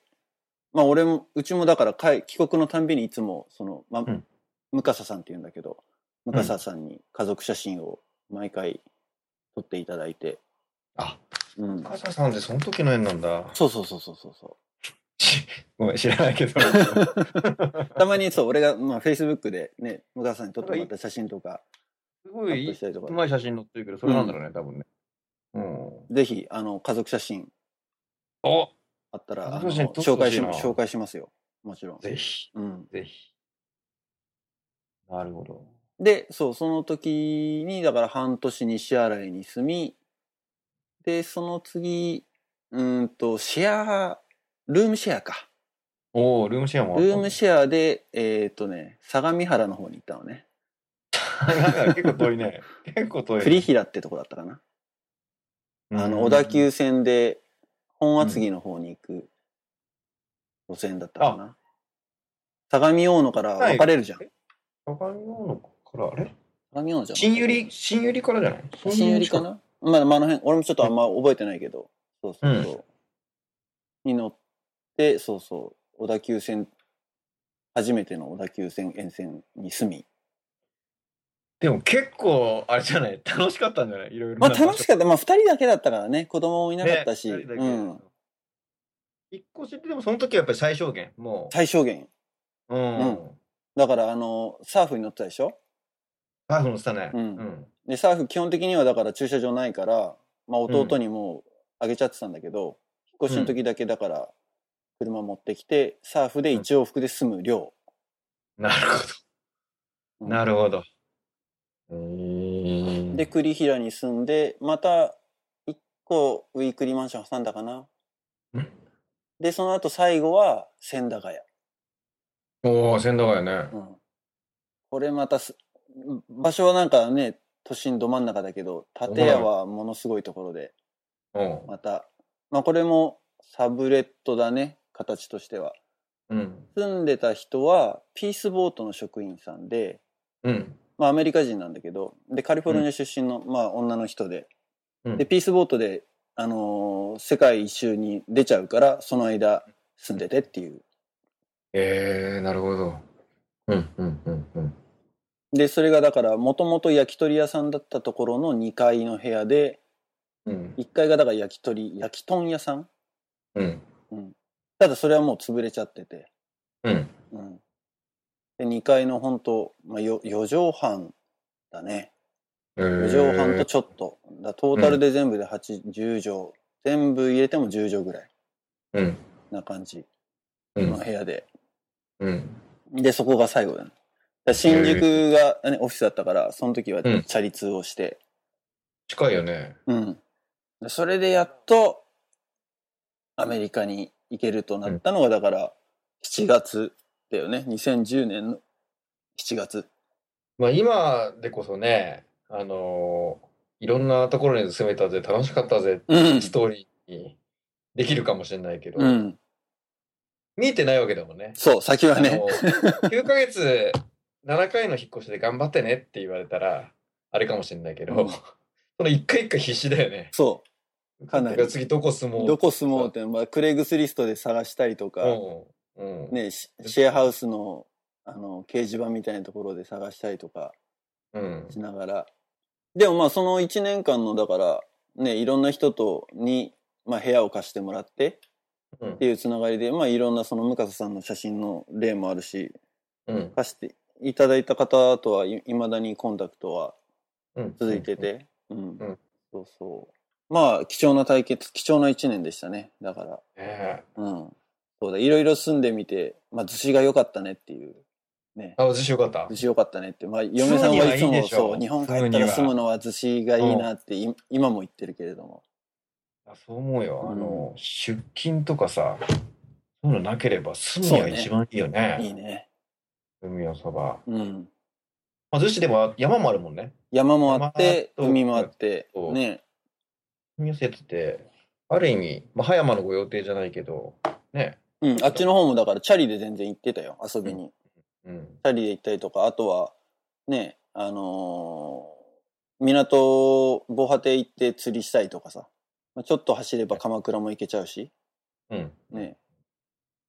まあ俺も、うちもだから帰帰国のたんびにいつも、その、まあ、
うん
向笠さんって言うんだけど、向笠さんに家族写真を毎回撮っていただいて、
あ、
うん。
笠さんってその時の縁なんだ。
そうそうそうそうそうそ [LAUGHS]
ごめん、知らないけど。
う。[LAUGHS] たまにそう、俺が、まあ、Facebook でね、向笠さんに撮ってもらった写真とか、
すごいうまい写真載ってるけど、それなんだろうね、多分ね。うん。
ぜひ、あの、家族写真
お
あったら、紹介
ほし
紹介しますよ。もちろん。
ぜひ、
うん。
ぜひ。なるほど。
で、そう、その時に、だから半年西新井に住み、で、その次、うーんと、シェア、ルームシェアか。
おお、ルームシェアもあった
ルームシェアで、えっ、とね、相模原の方に行ったのね。
なんか結構遠いね。結構遠いね。
栗平ってとこだったかな。あの、小田急線で、本厚木の方に行く路線だったかな。相模大野から分かれるじゃん。
相模大野から、あれ？
相模大野じゃん。
新百合、新百合からじゃない？
新百合かな？まあ、まあ、あの辺、俺もちょっとあんま覚えてないけど、そうそうそう。に乗って、そうそう、小田急線、初めての小田急線沿線に住み。
でも結構、あれじゃない？[LAUGHS] 楽しかったんじゃない？いろいろな。
まあ楽しかった。まあ二人だけだったからね、子供もいなかったし、
ね
うん。
引っ越しってでもその時はやっぱり最小限。も
最小限。
う。うん。
うんだから、あの、サーフに乗ってたでしょ？
ハーフ乗ってたね。
うん
うん。
で、サーフ基本的にはだから駐車場ないから、まあ弟にもうあげちゃってたんだけど、引っ越しの時だけだから、車持ってきて、サーフで一往復で済む量。
なるほ
う
ど。
ん
なるほど。えー
で、栗平に住んで、また、一個ウィークリーマンション挟んだかな。で、その後最後は千駄ヶ谷。
おお、仙台やね。
うん。これまたす、場所はなんかね、都心ど真ん中だけど、建屋はものすごいところで、
うん。
また、まあこれもサブレットだね、形としては。
うん。
住んでた人は、ピースボートの職員さんで、
うん。
まあアメリカ人なんだけど、で、カリフォルニア出身の、まあ女の人で、
うん
で、ピースボートで、あのー世界一周に出ちゃうから、その間住んでてっていう。
えー、なるほど。うん、うん、うん、うん。
で、それがだから、もともと焼き鳥屋さんだったところの2階の部屋で、
うん。
1階がだから焼き鳥、焼き豚屋さん
うん。
ただそれはもう潰れちゃってて。
うん。
うん。で、2階の本当まあ、よ4畳半だね。
え
4畳半とちょっと。だトータルで全部で8、10畳。全部入れても10畳ぐらい
うん。
な感じ
うん。
の部屋で。
うん。
で、そこが最後だね。だ新宿が、ね、オフィスだったから、その時は
うん
チャリ通をして、
近いよね。
うん。でそれでやっと、アメリカに行けるとなったのが、だから、7月だよね。2010年の7月。
まあ今でこそね、あのーいろんなところに住めたぜ、楽しかったぜ、
うん。
ストーリーにできるかもしれないけど、
うん。
見えてないわけだもんね。
そう、先はね。
あの9ヶ月、7回の引っ越しで頑張ってねって言われたら、あれかもしれないけど、
うん
その一回一回必死だよね。
そかなり
次どこ住もう
どこ住もうって、まあ、クレイグスリストで探したりとか、
うん。うん。
ね、シシェアハウスのあの掲示板みたいなところで探したりとか
うん。
しながら。でもまあその1年間のだからね、いろんな人とに、まあ、部屋を貸してもらって
うん
っていうつながりで、まあいろんなその向笠さんの写真の例もあるし、
うん。
貸していただいた方とはいいまだにコンタクトは
うん。
続いてて、うん。
うん
そうそう。まあ貴重な対決、貴重な1年でしたね。だから。
ね
うん。そうだ、いろいろ住んでみて、まあ、逗子が良かったねっていう。ね。
あ、私よかった
逗。子良かったねって。まあ、嫁さんはいつも
いい
そう、日本帰ったら住むのは逗子がいいなって、い今も言ってるけれども。
あそう思うよ。あの
う、
出勤とかさ、そういうのなければ住むには一番いいよね。
いいね。
海のそば。
うん。
まあ、逗子でも山もあるもんね。
山もあって、海もあってね。
海寄せって、ある意味、まあ、葉山のご予定じゃないけど、ね。
うん、あっちの方もだからチャリで全然行ってたよ、遊びに。
うん。
チャリで行ったりとか、あとは、ね、あのー港、防波堤行って釣りしたりとかさ。まあちょっと走れば鎌倉も行けちゃうし。
うん。
ね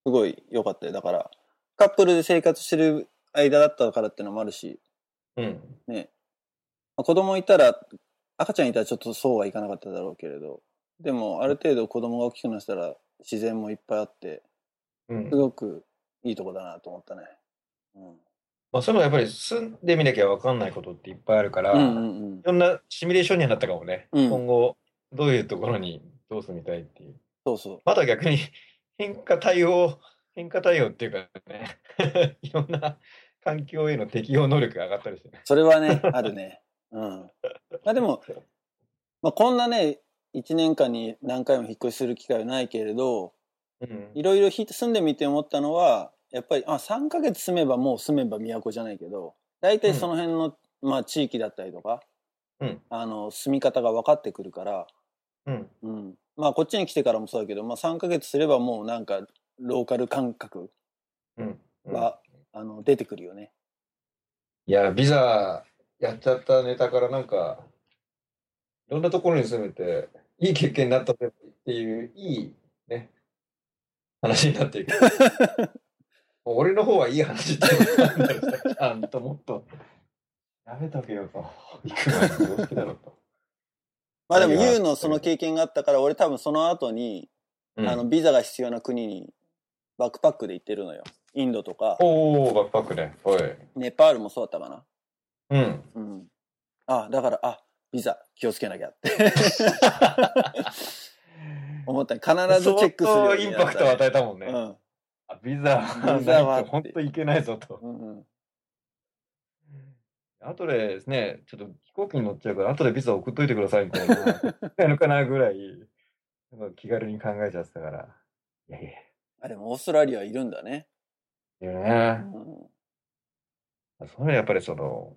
すごい良かったよ。だから、カップルで生活してる間だったからってのもあるし、
うん。
ね。まあ子供いたら、赤ちゃんいたらちょっとそうはいかなかっただろうけれど、でもある程度子供が大きくなったら自然もいっぱいあって、
うん
す。ごくいいとこだなと思ったね。うん。
まあ、それもやっぱり住んでみなきゃ分かんないことっていっぱいあるから、
うんう
い
んうん。
ろんなシミュレーションにはなったかもね。
うん
今後、どういうところにどう住みたいっていう。
そうそう。
まだ逆に [LAUGHS] 変化対応、変化対応っていうかね、[LAUGHS] いろんな環境への適応能力が上がったりしてね。
それはね、あるね。うん。まあでも、まあこんなね、1年間に何回も引っ越しする機会はないけれど、
うん
いろいろひ住んでみて思ったのは、やっぱり、あ、3ヶ月住めばもう住めば都じゃないけど、大体その辺の、まあ地域だったりとか、
うん
あの、住み方が分かってくるから、
うん。
うん。まあこっちに来てからもそうだけど、まあ3ヶ月すればもうなんか、ローカル感覚
うん。うん
が、あの、出てくるよね。
いや、ビザやっちゃったネタからなんか、いろんなところに住めて、いい経験になったっていう、いいね、話になっていく。[LAUGHS] もう俺の方はいい話っていうのがあるんだちゃんともっと、やめとけよと。行く前にどうしてだろうと。[LAUGHS]
まあでも、ユウのその経験があったから、俺多分その後に、
うん
あの、ビザが必要な国にバックパックで行ってるのよ。インドとか、
おー、バックパックね。おい。
ネパールもそうだったかな。
うん。
うん。あ、だから、あ、ビザ気をつけなきゃって [LAUGHS] 思った。必ずチェックするよう
相当インパクトを与えたもんね。
うん。
あビザ
ビザは
本当いけないぞと。
うんうん。
後でですね、ちょっと飛行機に乗っちゃうから、後でビザ送っといてくださいみたいな、や [LAUGHS] るかなぐらい、なんか気軽に考えちゃってたから。いやいや。
あ、でもオーストラリアいるんだね。
いいうね。
ん。
それはやっぱりその、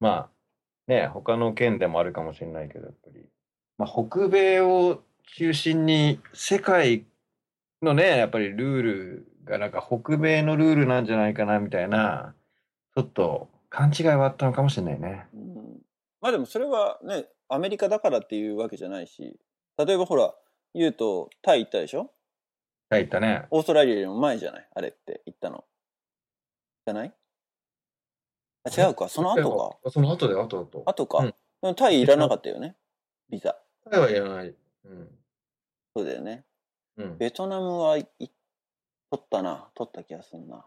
まあ、ね、他の県でもあるかもしれないけど、やっぱり、まあ、北米を中心に、世界のね、やっぱりルールがなんか北米のルールなんじゃないかな、みたいな、ちょっと勘違いはあったのかもしれないね。
うんまあでもそれはね、アメリカだからっていうわけじゃないし、例えばほら、ユウとタイ行ったでしょ？
はい、言ったね。
オーストラリアよりも前じゃない？あれって行ったの。じゃない？あ違うか、その後か。
か。その後で、後だと。
後か。
うん
タイいらなかったよね。ビザ。
タイはいらない。うん。
そうだよね。
うん。
ベトナムはい取ったな。取った気がするな。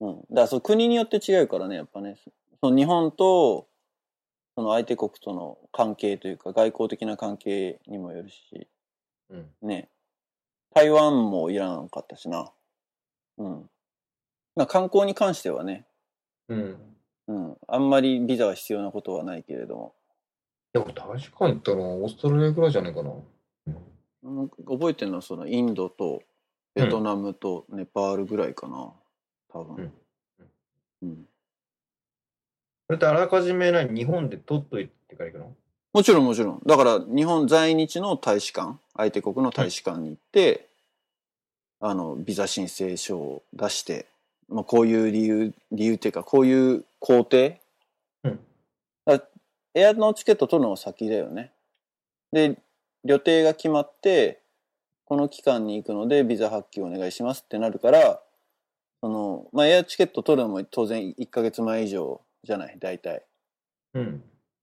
うん。だからそう国によって違うからね、やっぱね。その日本と、その相手国との関係というか、外交的な関係にもよるし、
うん。
ね。台湾もいらなかったしな。うん。まあ観光に関してはね、
うん。
うん。あんまりビザが必要なことはないけれども。
でも、大使館行ったのオーストラリアぐらいじゃないかな。
うん、覚えてるのはそのインドとベトナムとネパールぐらいかな。多分。うん。
それってあらかじめ何日本で取っといてから行くの？
もちろんもちろん。だから日本在日の大使館、相手国の大使館に行って、あの、ビザ申請書を出して、まあ、こういう理由、理由っていうか、こういう工程？
うん
だエアのチケット取るのが先だよね。で、旅程が決まって、この期間に行くのでビザ発給お願いしますってなるから、その、まあ、エアチケット取るのも当然1ヶ月前以上じゃない、大体。
うん。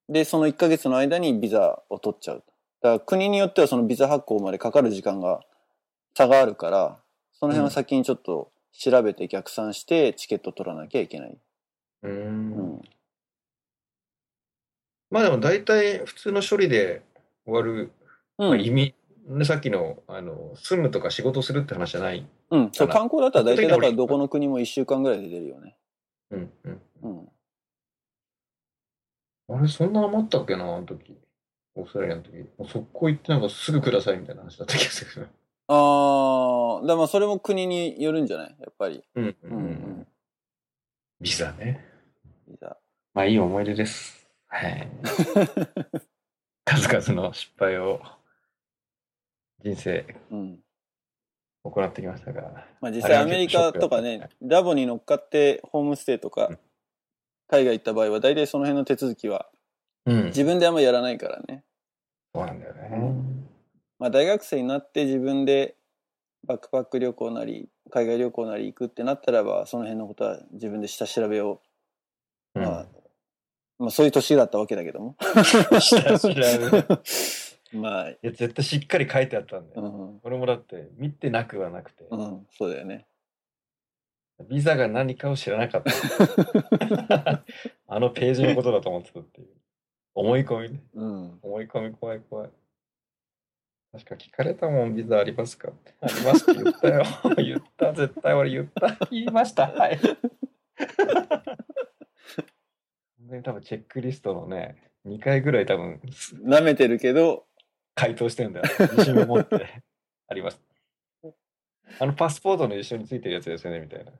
で、その1ヶ月の間にビザを取っちゃう。だから国によってはそのビザ発行までかかる時間が差があるから、その辺は先にちょっと調べて逆算してチケット取らなきゃいけない。
うー。
うんん。
まあでも大体普通の処理で終わる、ま
うん。
あ意味、ね、さっきの、あの、住むとか仕事するって話じゃない。
うん。そう、観光だったら大体だから
うん
どこの国も1週間ぐらいで出るよね。
うん、うん。
うん。
あれ、そんな余ったっけな、あの時。オーストラリアの時。もう速攻行ってなんかすぐくださいみたいな話だった気がする。
ああ、だからまあそれも国によるんじゃない？やっぱり。
うん、う
うんうん。
ビザね。
ビザ。
まあいい思い出です。はい。[LAUGHS] 数々の失敗を人生
うん。
行ってきましたが。
まあ実際アメリカとかね、ラボに乗っかってホームステイとか
うん
海外行った場合は大体その辺の手続きは
うん。
自分であんまやらないからね。
そうなんだよね。
まあ大学生になって自分でバックパック旅行なり海外旅行なり行くってなったらばその辺のことは自分で下調べを、
うん
まあ、まあそういう年だったわけだけども。
下調べ [LAUGHS]
まあ、
いや、絶対しっかり書いてあったんだよ。
うん、
俺もだって見てなくはなくて、
うん、そうだよね。
ビザが何かを知らなかった。[LAUGHS] あのページのことだと思ってたっていう。思い込みね。
うん。
思い込み怖い怖い。確か聞かれたもん、ビザありますか？ありますって言ったよ。[LAUGHS] 言った、絶対俺言った。言いました。はい。[LAUGHS] で多分チェックリストのね、2回ぐらい多分
舐めてるけど、
回答してんだよ。自信を持って。あります。あのパスポートの一緒についてるやつですよね、みたいな。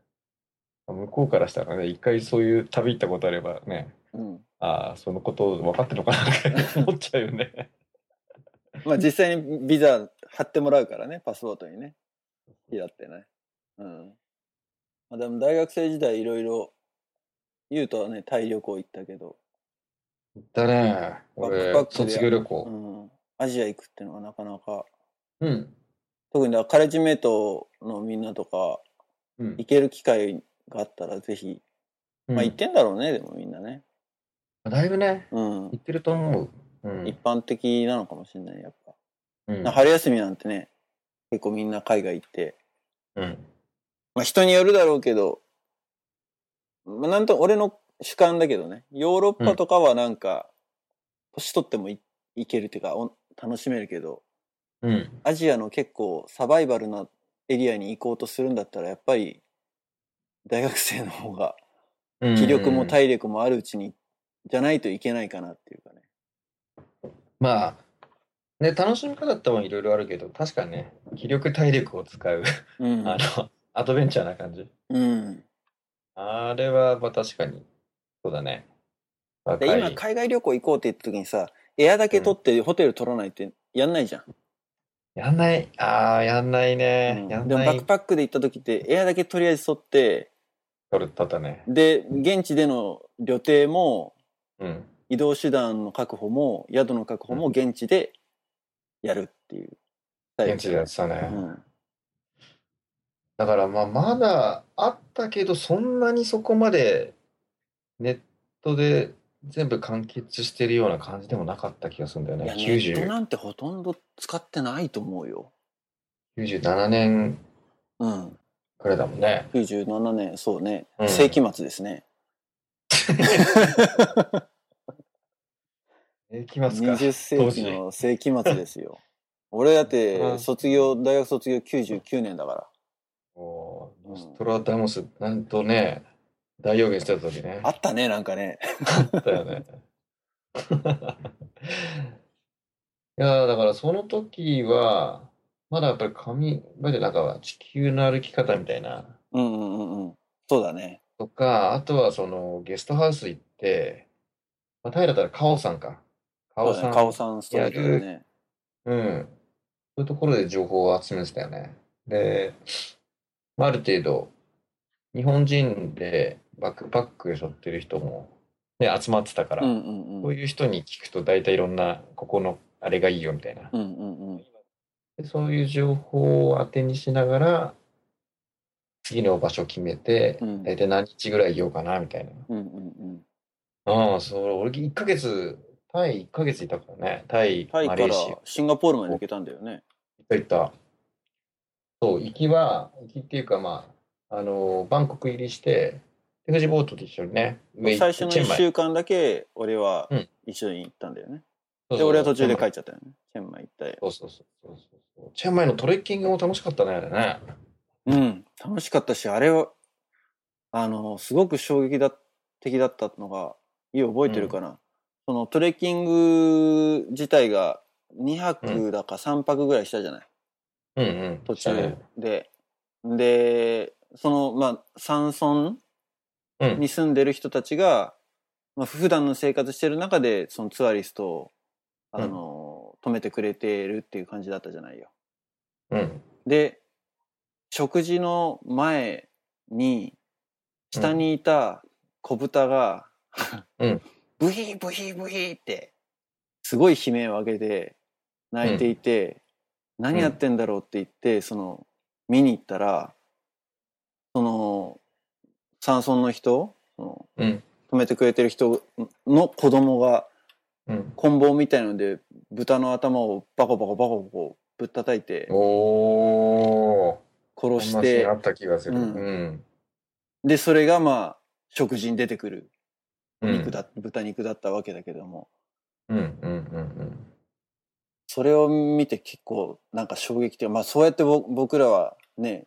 向こうからしたらね、一回そういう旅行ったことあればね、
うん。
ああ、そのこと分かってるのかなって思っちゃうよね。[LAUGHS]
まあ実際にビザ貼ってもらうからね、パスポートにね。開ってね。うん。まあでも大学生時代いろいろ、言うとはね、タイ旅行行ったけど、
行ったね、俺
バックパックで
卒業旅
う
行。
ん。アジア行くっていうのはなかなか、
うん。
特にだカレッジメイトのみんなとか、
うん。
行ける機会があったらぜひ、まあ行ってんだろうね、でもみんなね。
だいぶね、
うん
行。ってると思う。うん。
一般的なのかもしれない、やっぱ。
うん
な春休みなんてね、結構みんな海外行って、
うん。
まあ人によるだろうけど、まあなんと俺の主観だけどね、ヨーロッパとかはなんか、年取ってもい行けるっていうか、お楽しめるけど、
うん。
アジアの結構サバイバルなエリアに行こうとするんだったら、やっぱり大学生の方が気力も体力もあるうちに、じゃないといけないかなっていうかね。
まあ、ね、楽しみ方ってもいろいろあるけど、確かにね、気力体力を使う、
うん。[LAUGHS]
あの、アドベンチャーな感じ。
うん。
あれは、まあ確かに、そうだね。
で今海外旅行行こうって言った時にさ、エアだけ取ってホテル取らないってやんないじゃん。
やんない。ああ、やんないね。
うん
やんない
でもバック。パックで行った時ってエアだけとりあえず取って、
取る、取ったね。
で、現地での旅程も
うん。
移動手段の確保も宿の確保も現地でやるっていう。
現地でやってたね。
うん。
だからまあまだあったけどそんなにそこまでネットで全部完結してるような感じでもなかった気がするんだよ
いや、
ね。
ネット
90
なんてほとんど使ってないと思うよ。
97年
うん。
くらいだもんね。
97年、そうね。
うん
世紀末ですね。[LAUGHS]
えきますか。
20世紀の世紀末ですよ。[LAUGHS] 俺だっ
う
て
ん
卒業、大学卒業99年だから。
もう
うん
ノストラダムス、なんとね、大予言してた時ね。
あったね、なんかね。
あったよね。[LAUGHS] いやーだからその時は、まだやっぱり紙、までなんか地球の歩き方みたいな、
うんうんうんうん。そうだね。
とか、あとはそのゲストハウス行って、まあ、タイだったらカオさんか。カオさん。
カオさんストリーね。
うん。そういうところで情報を集めてたよね。で、まあ、ある程度、日本人でバックパック背負ってる人も、ね、集まってたから、
うんうんうん。
こういう人に聞くと大体いろんな、ここのあれがいいよみたいな。
うんうんうん。
でそういう情報を当てにしながら、次の場所決めて、
うん
大体何日ぐらいいようかなみたいな。
うんうん
ああ、そう、俺1ヶ月、タイ1ヶ月いたからね。タイ、
タイから
マレーシア。
シンガポールまで行けたんだよね。
行った行った。そう、行きは、行きっていうかまあ、あの、バンコク入りして、で、フジボートと一緒にね、上行
最初の1
ってチェンマイ。
週間だけ俺は
うん
一緒に行ったんだよね。で、
そうそう
俺は途中で帰っちゃったよね。チェンマイ行ったよ。
そうそうそうそうそう。チェンマイのトレッキングも楽しかったね、あれね。
うん、楽しかったし、あれは、あの、すごく衝撃だ的だったのが、いい覚えてるかな。そのトレッキング自体が2泊だか3泊ぐらいしたじゃない、
うんうん。
途中で。で、その、まあ、山村
うん。
に住んでる人たちが、まあ、普段の生活してる中で、そのツアリストを、あの、止めてくれてるっていう感じだったじゃないよ。
うん。
で、食事の前に、下にいた子豚が、
うん
ブヒーブヒーブヒーって、すごい悲鳴を上げて泣いていて、何やってんだろうって言って、その、見に行ったら、その、山村の人、その
うん。
止めてくれてる人の子供が、
うん。
棍棒みたいので、豚の頭をバコバコバコバコぶったたいて。殺して
ンあ、った気がする。
うん
うん。
で、それがまあ、食事に出てくる
うん
肉だ、豚肉だったわけだけども、
うんうんうん
それを見て結構なんか衝撃的。まあそうやってぼ僕らはね、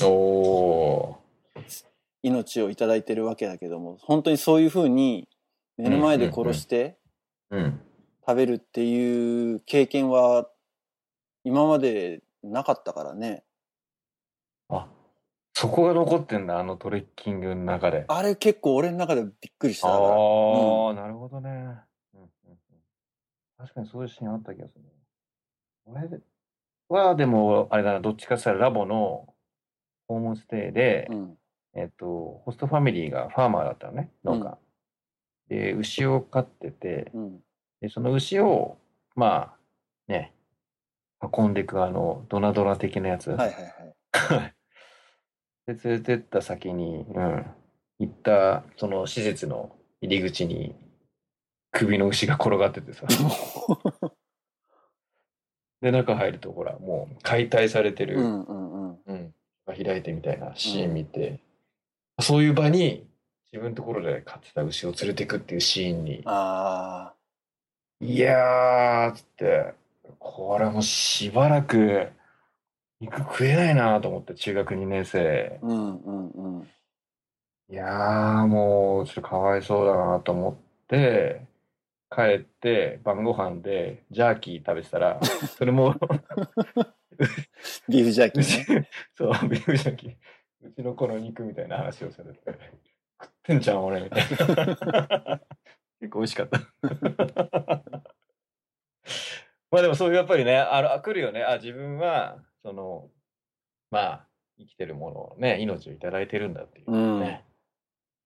うん。お
命をいただいてるわけだけども、本当にそういうふうに目の前で殺して
ー。うん。
食べるっていう経験は今までなかったからね。
あ、そこが残ってんだ、あのトレッキングの中で。
あれ結構俺の中でびっくりした
ああ
から。
ー、なるほどね。うんうんうん確かにそういうシーンあった気がする。俺はでも、あれだな、どっちかって言ったらラボのホームステイで、
うん。
えっと、ホストファミリーがファーマーだったのね、農家。で、牛を飼ってて、
うん。
で、その牛を、まあ、ね、運んでいくあの、ドナドナ的なやつ。
はいはいはい。[LAUGHS]
で、連れてった先に、うん、行った、その施設の入り口に、首の牛が転がっててさ。[LAUGHS] で、中入ると、ほら、もう解体されてる、
うんうんうん。
うん、が開いてみたいなシーン見て、そういう場に、自分のところで飼ってた牛を連れてくっていうシーンに、
あ
いやーっつって、これもしばらく肉食えないなと思って、中学2年生
あ。。うんうんうん。
いやーもうちょっとかわいそうだなと思って、帰って晩ご飯でジャーキー食べてたら、[LAUGHS] それも
ビーフジャーキーね。、
そう、ビーフジャーキー、うちの子の肉みたいな話をされて、食ってんじゃん俺みたいな。結構美味しかった。[LAUGHS] まあでもそういうやっぱりね、あの、あ来るよね。あ、自分は、その、まあ、生きてるものをね、命をいただいてるんだっていうね。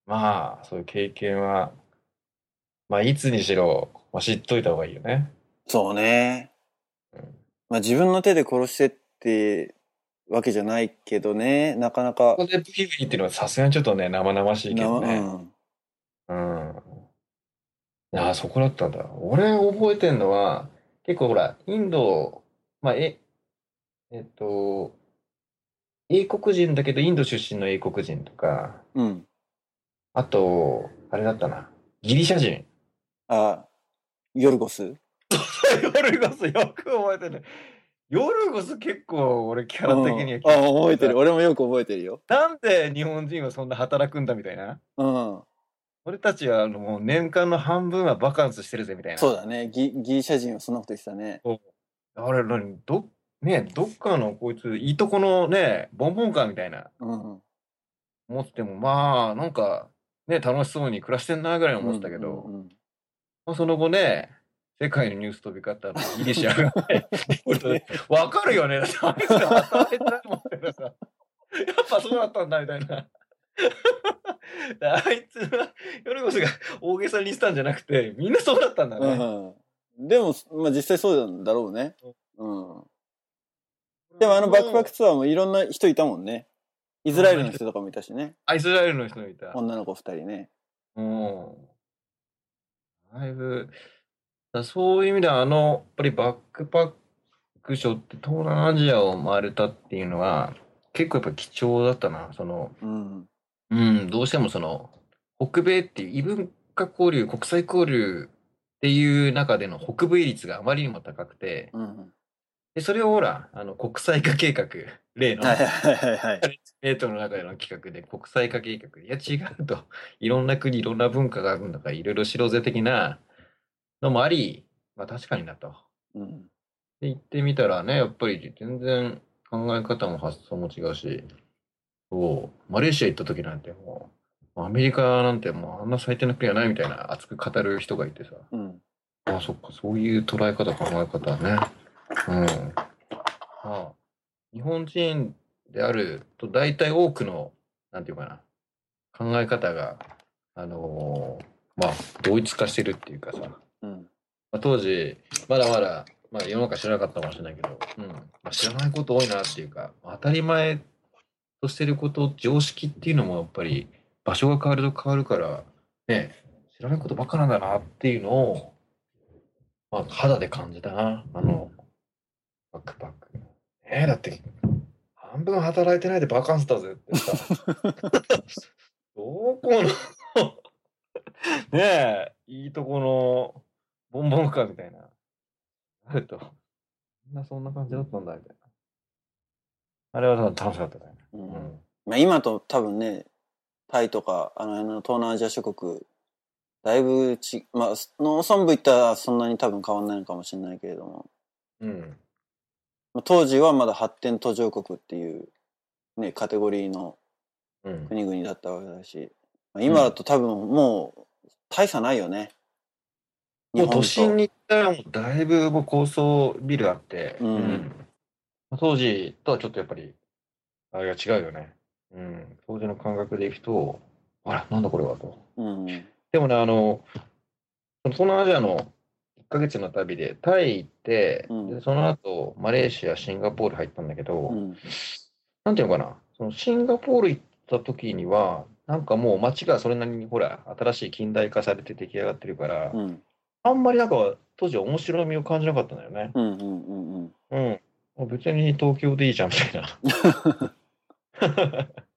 まあ、そういう経験は、まあ、いつにしろ、まあ、知っといた方がいいよね。
そうね。
うん
まあ自分の手で殺してってわけじゃないけどね、なかなか
こ。こでブヒブヒっていうのはさすがにちょっとね、生々しいけどね。
うん
うん。ああ、そこだったんだ。俺覚えてんのは、結構ほら、インド、まあ、え、えっと、英国人だけどインド出身の英国人とか、
うん。
あと、あれだったな、ギリシャ人。
あ、ヨルゴス？[LAUGHS]
ヨルゴスよく覚えてる。ヨルゴス結構俺キャラ的には
うんあ、覚えてる。俺もよく覚えてるよ。
なんで日本人はそんな働くんだみたいな？
うん。
俺たちはあのもう年間の半分はバカンスしてるぜみたいな。
そうだね。ギギリシャ人はそんなこと言ってたね。
あれ何？どねどっかのこいついいとこのねボンボンかみたいな
うん。
思ってもまあなんかね楽しそうに暮らしてんなぐらいに思ってたけど、
うんうんうん
まあその後ね世界のニュース飛び交ったのギリシャがね [LAUGHS] わかるよねだってあいつら働いてないもんねさやっぱそうだったんだみたいな。あいつはヨルゴスが大げさにしたんじゃなくてみんなそうだったんだね。
うんでも、まあ実際そうなんだろうね。うん。でもあのバックパックツアーもいろんな人いたもんね。イスラエルの人とかもいたしね。
あ、イスラエルの人もいた。
女の子二人ね。
うん。だいぶ、だそういう意味では、あの、やっぱりバックパックショーって東南アジアを回れたっていうのは、結構やっぱ貴重だったな。その、
うん。
うん、どうしてもその、北米っていう異文化交流、国際交流っていう中での北米率があまりにも高くて、
うん。
で、それをほら、あの、国際化計画、[LAUGHS] 例の、
はいはいはいはい。
エイトの中での企画で国際化計画。いや違うと。いろんな国、いろんな文化があるんだから、いろいろ白勢的なのもあり、まあ確かになと。
うん。
で、言ってみたらね、やっぱり全然考え方も発想も違うし、そう、マレーシア行った時なんてもう、アメリカなんてもうあんな最低な国はないみたいな熱く語る人がいてさ、
うん。
ああ、そっか、そういう捉え方、考え方ね。うん。まあ、日本人であると、大体多くの、なんていうかな、考え方が、あのーまあ、同一化してるっていうかさ、
うん。
まあ、当時、まだまだ、まあ、世の中知らなかったかもしれないけど、うんまあ、知らないこと多いなっていうか、当たり前としてること、常識っていうのもやっぱり、場所が変わると変わるから、ね、知らないことばっかなんだなっていうのを、まあ、肌で感じたな、あの、バックパック。ねえ、だって、半分働いてないでバカンスだぜってさ、[LAUGHS] どこの、ねえ、いいとこの、ボンボンかみたいな。あると、みんなそんな感じだったんだみたいな。あれは楽しかったね。
う。
うんん。
まあ今と多分ね、タイとか、あの辺の東南アジア諸国、だいぶち、まあ、農村部行ったらそんなに多分変わんないのかもしれないけれども、
うん。
まあ当時はまだ発展途上国っていう、ね、カテゴリーの
うん。
国々だったわけだし、まあ今だと多分もう大差ないよね。
もう都心に行ったらもうだいぶもう高層ビルあって、
うん
当時とはちょっとやっぱり、あれが違うよね。うん。当時の感覚でいくと、あら、なんだこれはと。
うん。
でもね、あの、東南アジアの1ヶ月の旅で、タイ行って、
うん
でその後、マレーシア、シンガポール入ったんだけど、
うん。
なんていうのかな、そのシンガポール行った時には、なんかもう街がそれなりにほら、新しい近代化されて出来上がってるから、
うん。
あんまりなんか当時は面白みを感じなかったんだよね。
うん。うん。うん。
うん。もう別に東京でいいじゃんみたいな。[LAUGHS]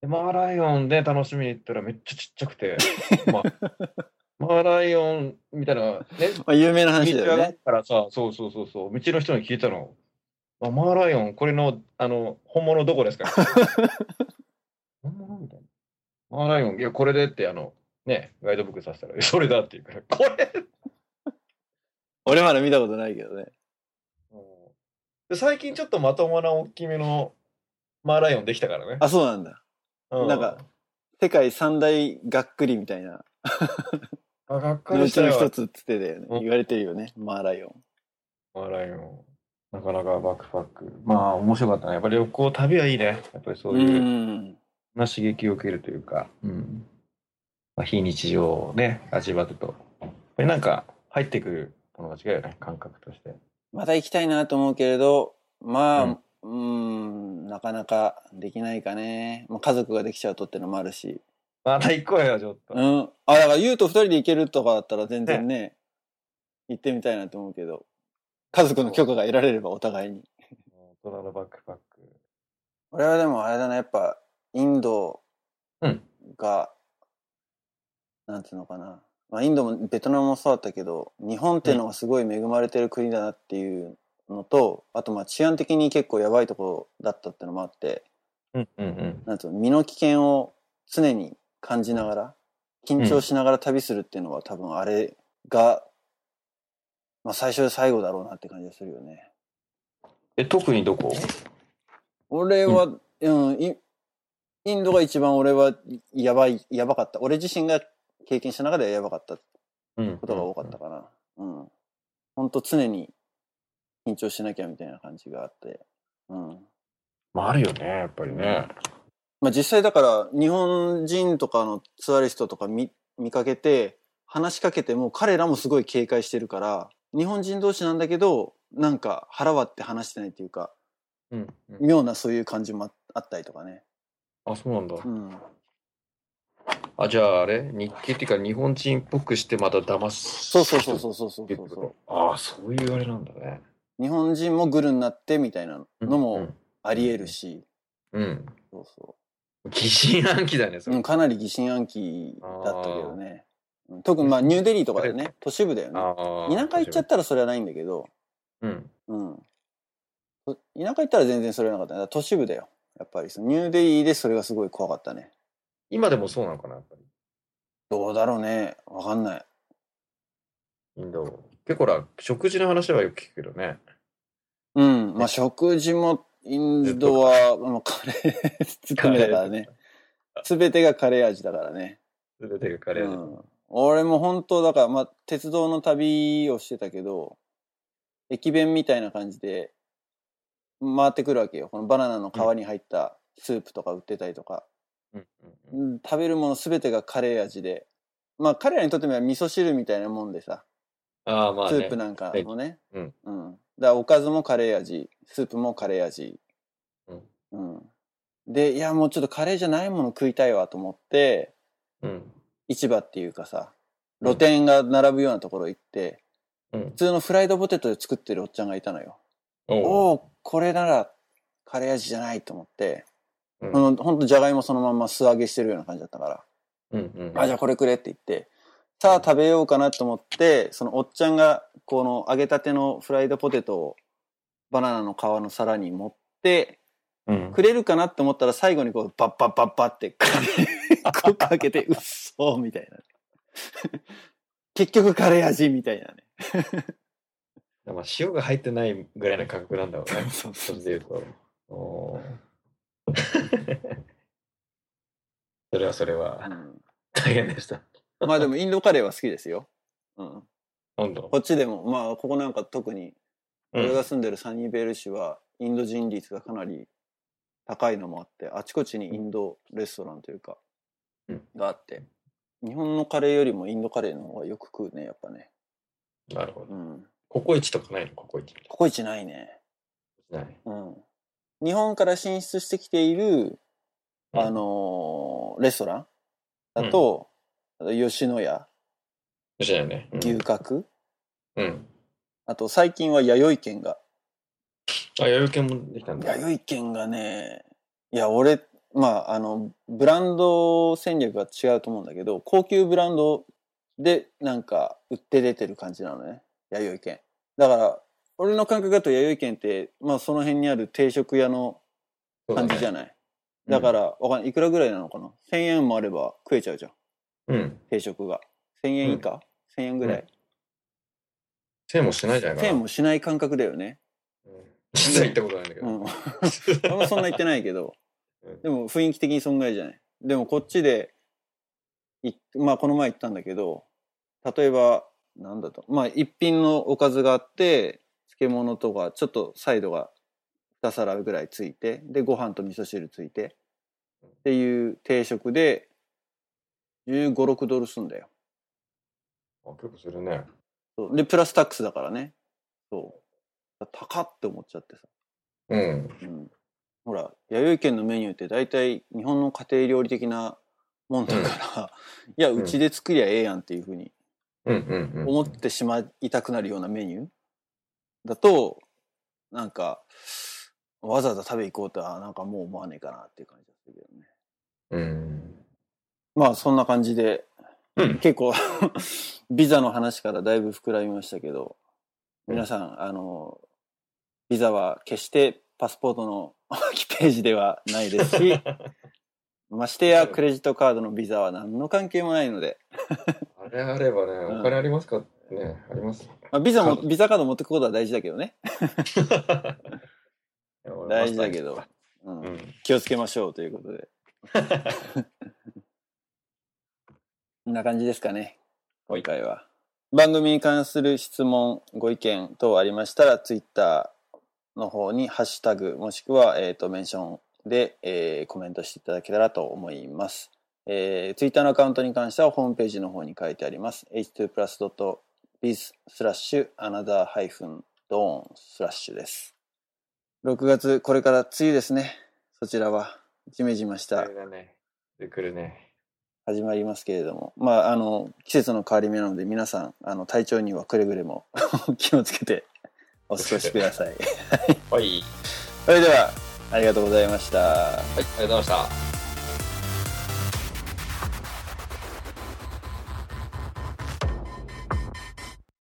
でマーライオンで楽しみに行ったらめっちゃちっちゃくて、まあ、[LAUGHS] マーライオンみたいなね、[LAUGHS]
まあ有名な話だよね。
からさ、そうそうそうそう、道の人に聞いたの。あマーライオン、これの、あの、本物どこですか？[LAUGHS] 本物みたいな。マーライオン、いや、これでって、あの、ね、ガイドブックさせたら、それだって言うから、これ
俺まだ見たことないけどね。
で最近ちょっとまともな大きめのマーライオンできたからね。
あ、そうなんだ。
う
なんか、世界三大がっくりみたいな。
あ、
のうちの。一つっつってたよね。
うん
言われてるよね。マーライオン。
マーライオン。なかなかバックパック。まあ、面白かったね。やっぱり旅行、旅はいいね。やっぱりそういう、
ん。
な刺激を受けるというか、うん。まあ、非日常をね、味わうと。やっぱりなんか、入ってくるものが違うよね、感覚として。
また行きたいなと思うけれど、ま
うん
あ、うーん、なかなかできないかね。まあ、家族ができちゃうとってのもあるし。
また行こうよ、ちょっと。
うん。あ、だから、ゆうと二人で行けるとかだったら全然ね、行ってみたいなと思うけど、家族の許可が得られればお互いに。
大人のバックパック。
俺はでもあれだな、やっぱ、インド
うん
が、なんていうのかな。まあ、インドもベトナムもそうだったけど、日本っていうのがすごい恵まれてる国だなっていうのと、あとまあ治安的に結構やばいところだったってのもあって、
うんうんうん。
なんつうの、身の危険を常に感じながら、緊張しながら旅するっていうのは多分あれが、まあ最初で最後だろうなって感じがするよね。
え、特にどこ？
俺は、うん、イインドが一番俺はやばい、やばかった。俺自身が経験した中ではやばかった
うん。
ことが多かったかな。うん。ほんと常に緊張しなきゃみたいな感じがあって。うん。
まあ、あるよね、やっぱりね。
まあ実際だから日本人とかのツアリストとか見見かけて、話しかけても彼らもすごい警戒してるから、日本人同士なんだけど、なんか腹割って話してないっていうか、
うん。うん
妙なそういう感じもああったりとかね。
あ、そうなんだ。
うん。
あ、じゃああれ？日系っていうか日本人っぽくしてまた騙す。
そうそうそうそうそうそうそうそう。
ああ、そういうあれなんだね。
日本人もグルになってみたいなの
う
も
ん。
あり得るし、
うん。
そうそ
疑心暗鬼だね、そ
う。う
れ。
ん、かなり疑心暗鬼だったけどね。うん特にまあニューデリーとかでね、都市部だよね。
あ
田舎行っちゃったらそれはないんだけど、
うん。
うん。田舎行ったら全然それはなかったね。都市部だよ。やっぱりそのニューデリーでそれがすごい怖かったね。
今でもそうなのかな、やっぱり。
どうだろうね。わかんない。
インド。結構ほら、食事の話はよく聞くけどね。
うん。まあ食事もインドは、まあ、カレー [LAUGHS] 含めだからね。すべてがカレー味だからね。
すべてがカレーで。
うん、俺も本当だから、まあ、鉄道の旅をしてたけど、駅弁みたいな感じで回ってくるわけよ。このバナナの皮に入ったスープとか売ってたりとか。
うん
食べるものすべてがカレー味で。まあ彼らにとってみれば味噌汁みたいなもんでさ、
ああ、まあね。
スープなんかもね。
うん。
うん。だからおかずもカレー味、スープもカレー味。
うん。
うん。で、いやもうちょっとカレーじゃないもの食いたいわと思って、
うん。
市場っていうかさ、露店が並ぶようなところ行って、
うん
普。通のフライドポテトで作ってるおっちゃんがいたのよ。
おう
おおこれならカレー味じゃないと思って、
うん
ほんとじゃがいもそのまんま素揚げしてるような感じだったから、
うんうん。
あ、じゃあこれくれって言って、さあ食べようかなと思って、そのおっちゃんがこの揚げたてのフライドポテトをバナナの皮の皿に持って、
うん。
くれるかなって思ったら最後にこうバッバッバッバッってカレーかけて、[LAUGHS] うっそーみたいな。結局カレー味みたいなね。
まあ、塩が入ってないぐらいの感覚なんだろうね。[LAUGHS]
そう
それで言うと。[LAUGHS] それはそれは
うん
大変でした。
まあでもインドカレーは好きですよ。うん。
本当
こっちでも、まあここなんか特に、
うん
俺が住んでるサニーベール市は、インド人率がかなり高いのもあって、あちこちにインドレストランというか、
うん
があって、日本のカレーよりもインドカレーの方がよく食うね、やっぱね。
なるほど。
うん。
ココイチとかないの？ココイチ。
ココイチないね。
ない。
うん。日本から進出してきている、
うん
あのーレストランだと、吉野家、
じゃないね。うん
牛角、
うん。
あと最近は弥生県が
あ、弥生犬もできたんだ。
弥生県がね、いや、俺、まあ、あの、ブランド戦略が違うと思うんだけど、高級ブランドでなんか売って出てる感じなのね、弥生県。だから、俺の感覚だと弥生県って、まあその辺にある定食屋の感じじゃ
ん。
ない？だから、わかんない。いくらぐらいなのかな ?1000 円もあれば食えちゃうじゃん。
うん。
定食が。1000円以下、?1000 円ぐらい
？1000円もしないじゃないか
1000
な。
円もしない感覚だよね。
うん実は行ったことないんだけど。
うん。[LAUGHS] 俺もそんな言ってないけど
うん、
でも雰囲気的にそんぐらいじゃない？でもこっちで、いまあこの前行ったんだけど、例えば、なんだと、まあ一品のおかずがあって、漬物とか、ちょっとサイドが2皿ぐらいついて、で、ご飯と味噌汁ついて、っていう定食で、15、6ドルすんだよ。
あ結構するね。
そうで、プラスタックスだからね。そう。高って思っちゃってさ。
うん。
うん、ほら、弥生県のメニューって大体日本の家庭料理的なもんだから、[LAUGHS] いや、
うん
うちで作りゃええやんっていうふうに
うんうんうん。
思ってしまいたくなるようなメニューだと、なんか、わざわざ食べ行こうとは、なんかもう思わねえかなっていう感じがするけどね。
うん。
まあ、そんな感じで、
うん
結構、[LAUGHS] ビザの話からだいぶ膨らみましたけど、皆さん、あの、ビザは決してパスポートの1 [LAUGHS] ページではないですし、[LAUGHS] ましてやクレジットカードのビザは何の関係もないので、
あれあればね、
うん
お金ありますかね、あります。
まあ、ビザも、ビザカード持ってくことは大事だけどね。大事だけど、うん
うん。
気をつけましょうということで。こんな感じですかね、今回は。番組に関する質問、ご意見等ありましたら、ツイッターの方にハッシュタグ、もしくは、えっ、と、メンションで、えーコメントしていただけたらと思います。えー、ツイッターのアカウントに関してはホームページの方に書いてあります。h2plus.biz スラッシュ another ハイフンドーンスラッシュです。6月、これから梅雨ですね。そちらは、ジメジメした
それだね。でくるね。
始まりますけれども、まあ、あの、季節の変わり目なので、皆さん、あの、体調にはくれぐれも [LAUGHS] 気をつけてお過ごしください。[LAUGHS]
はい。
それでは、ありがとうございました。
はい、ありがとうございました。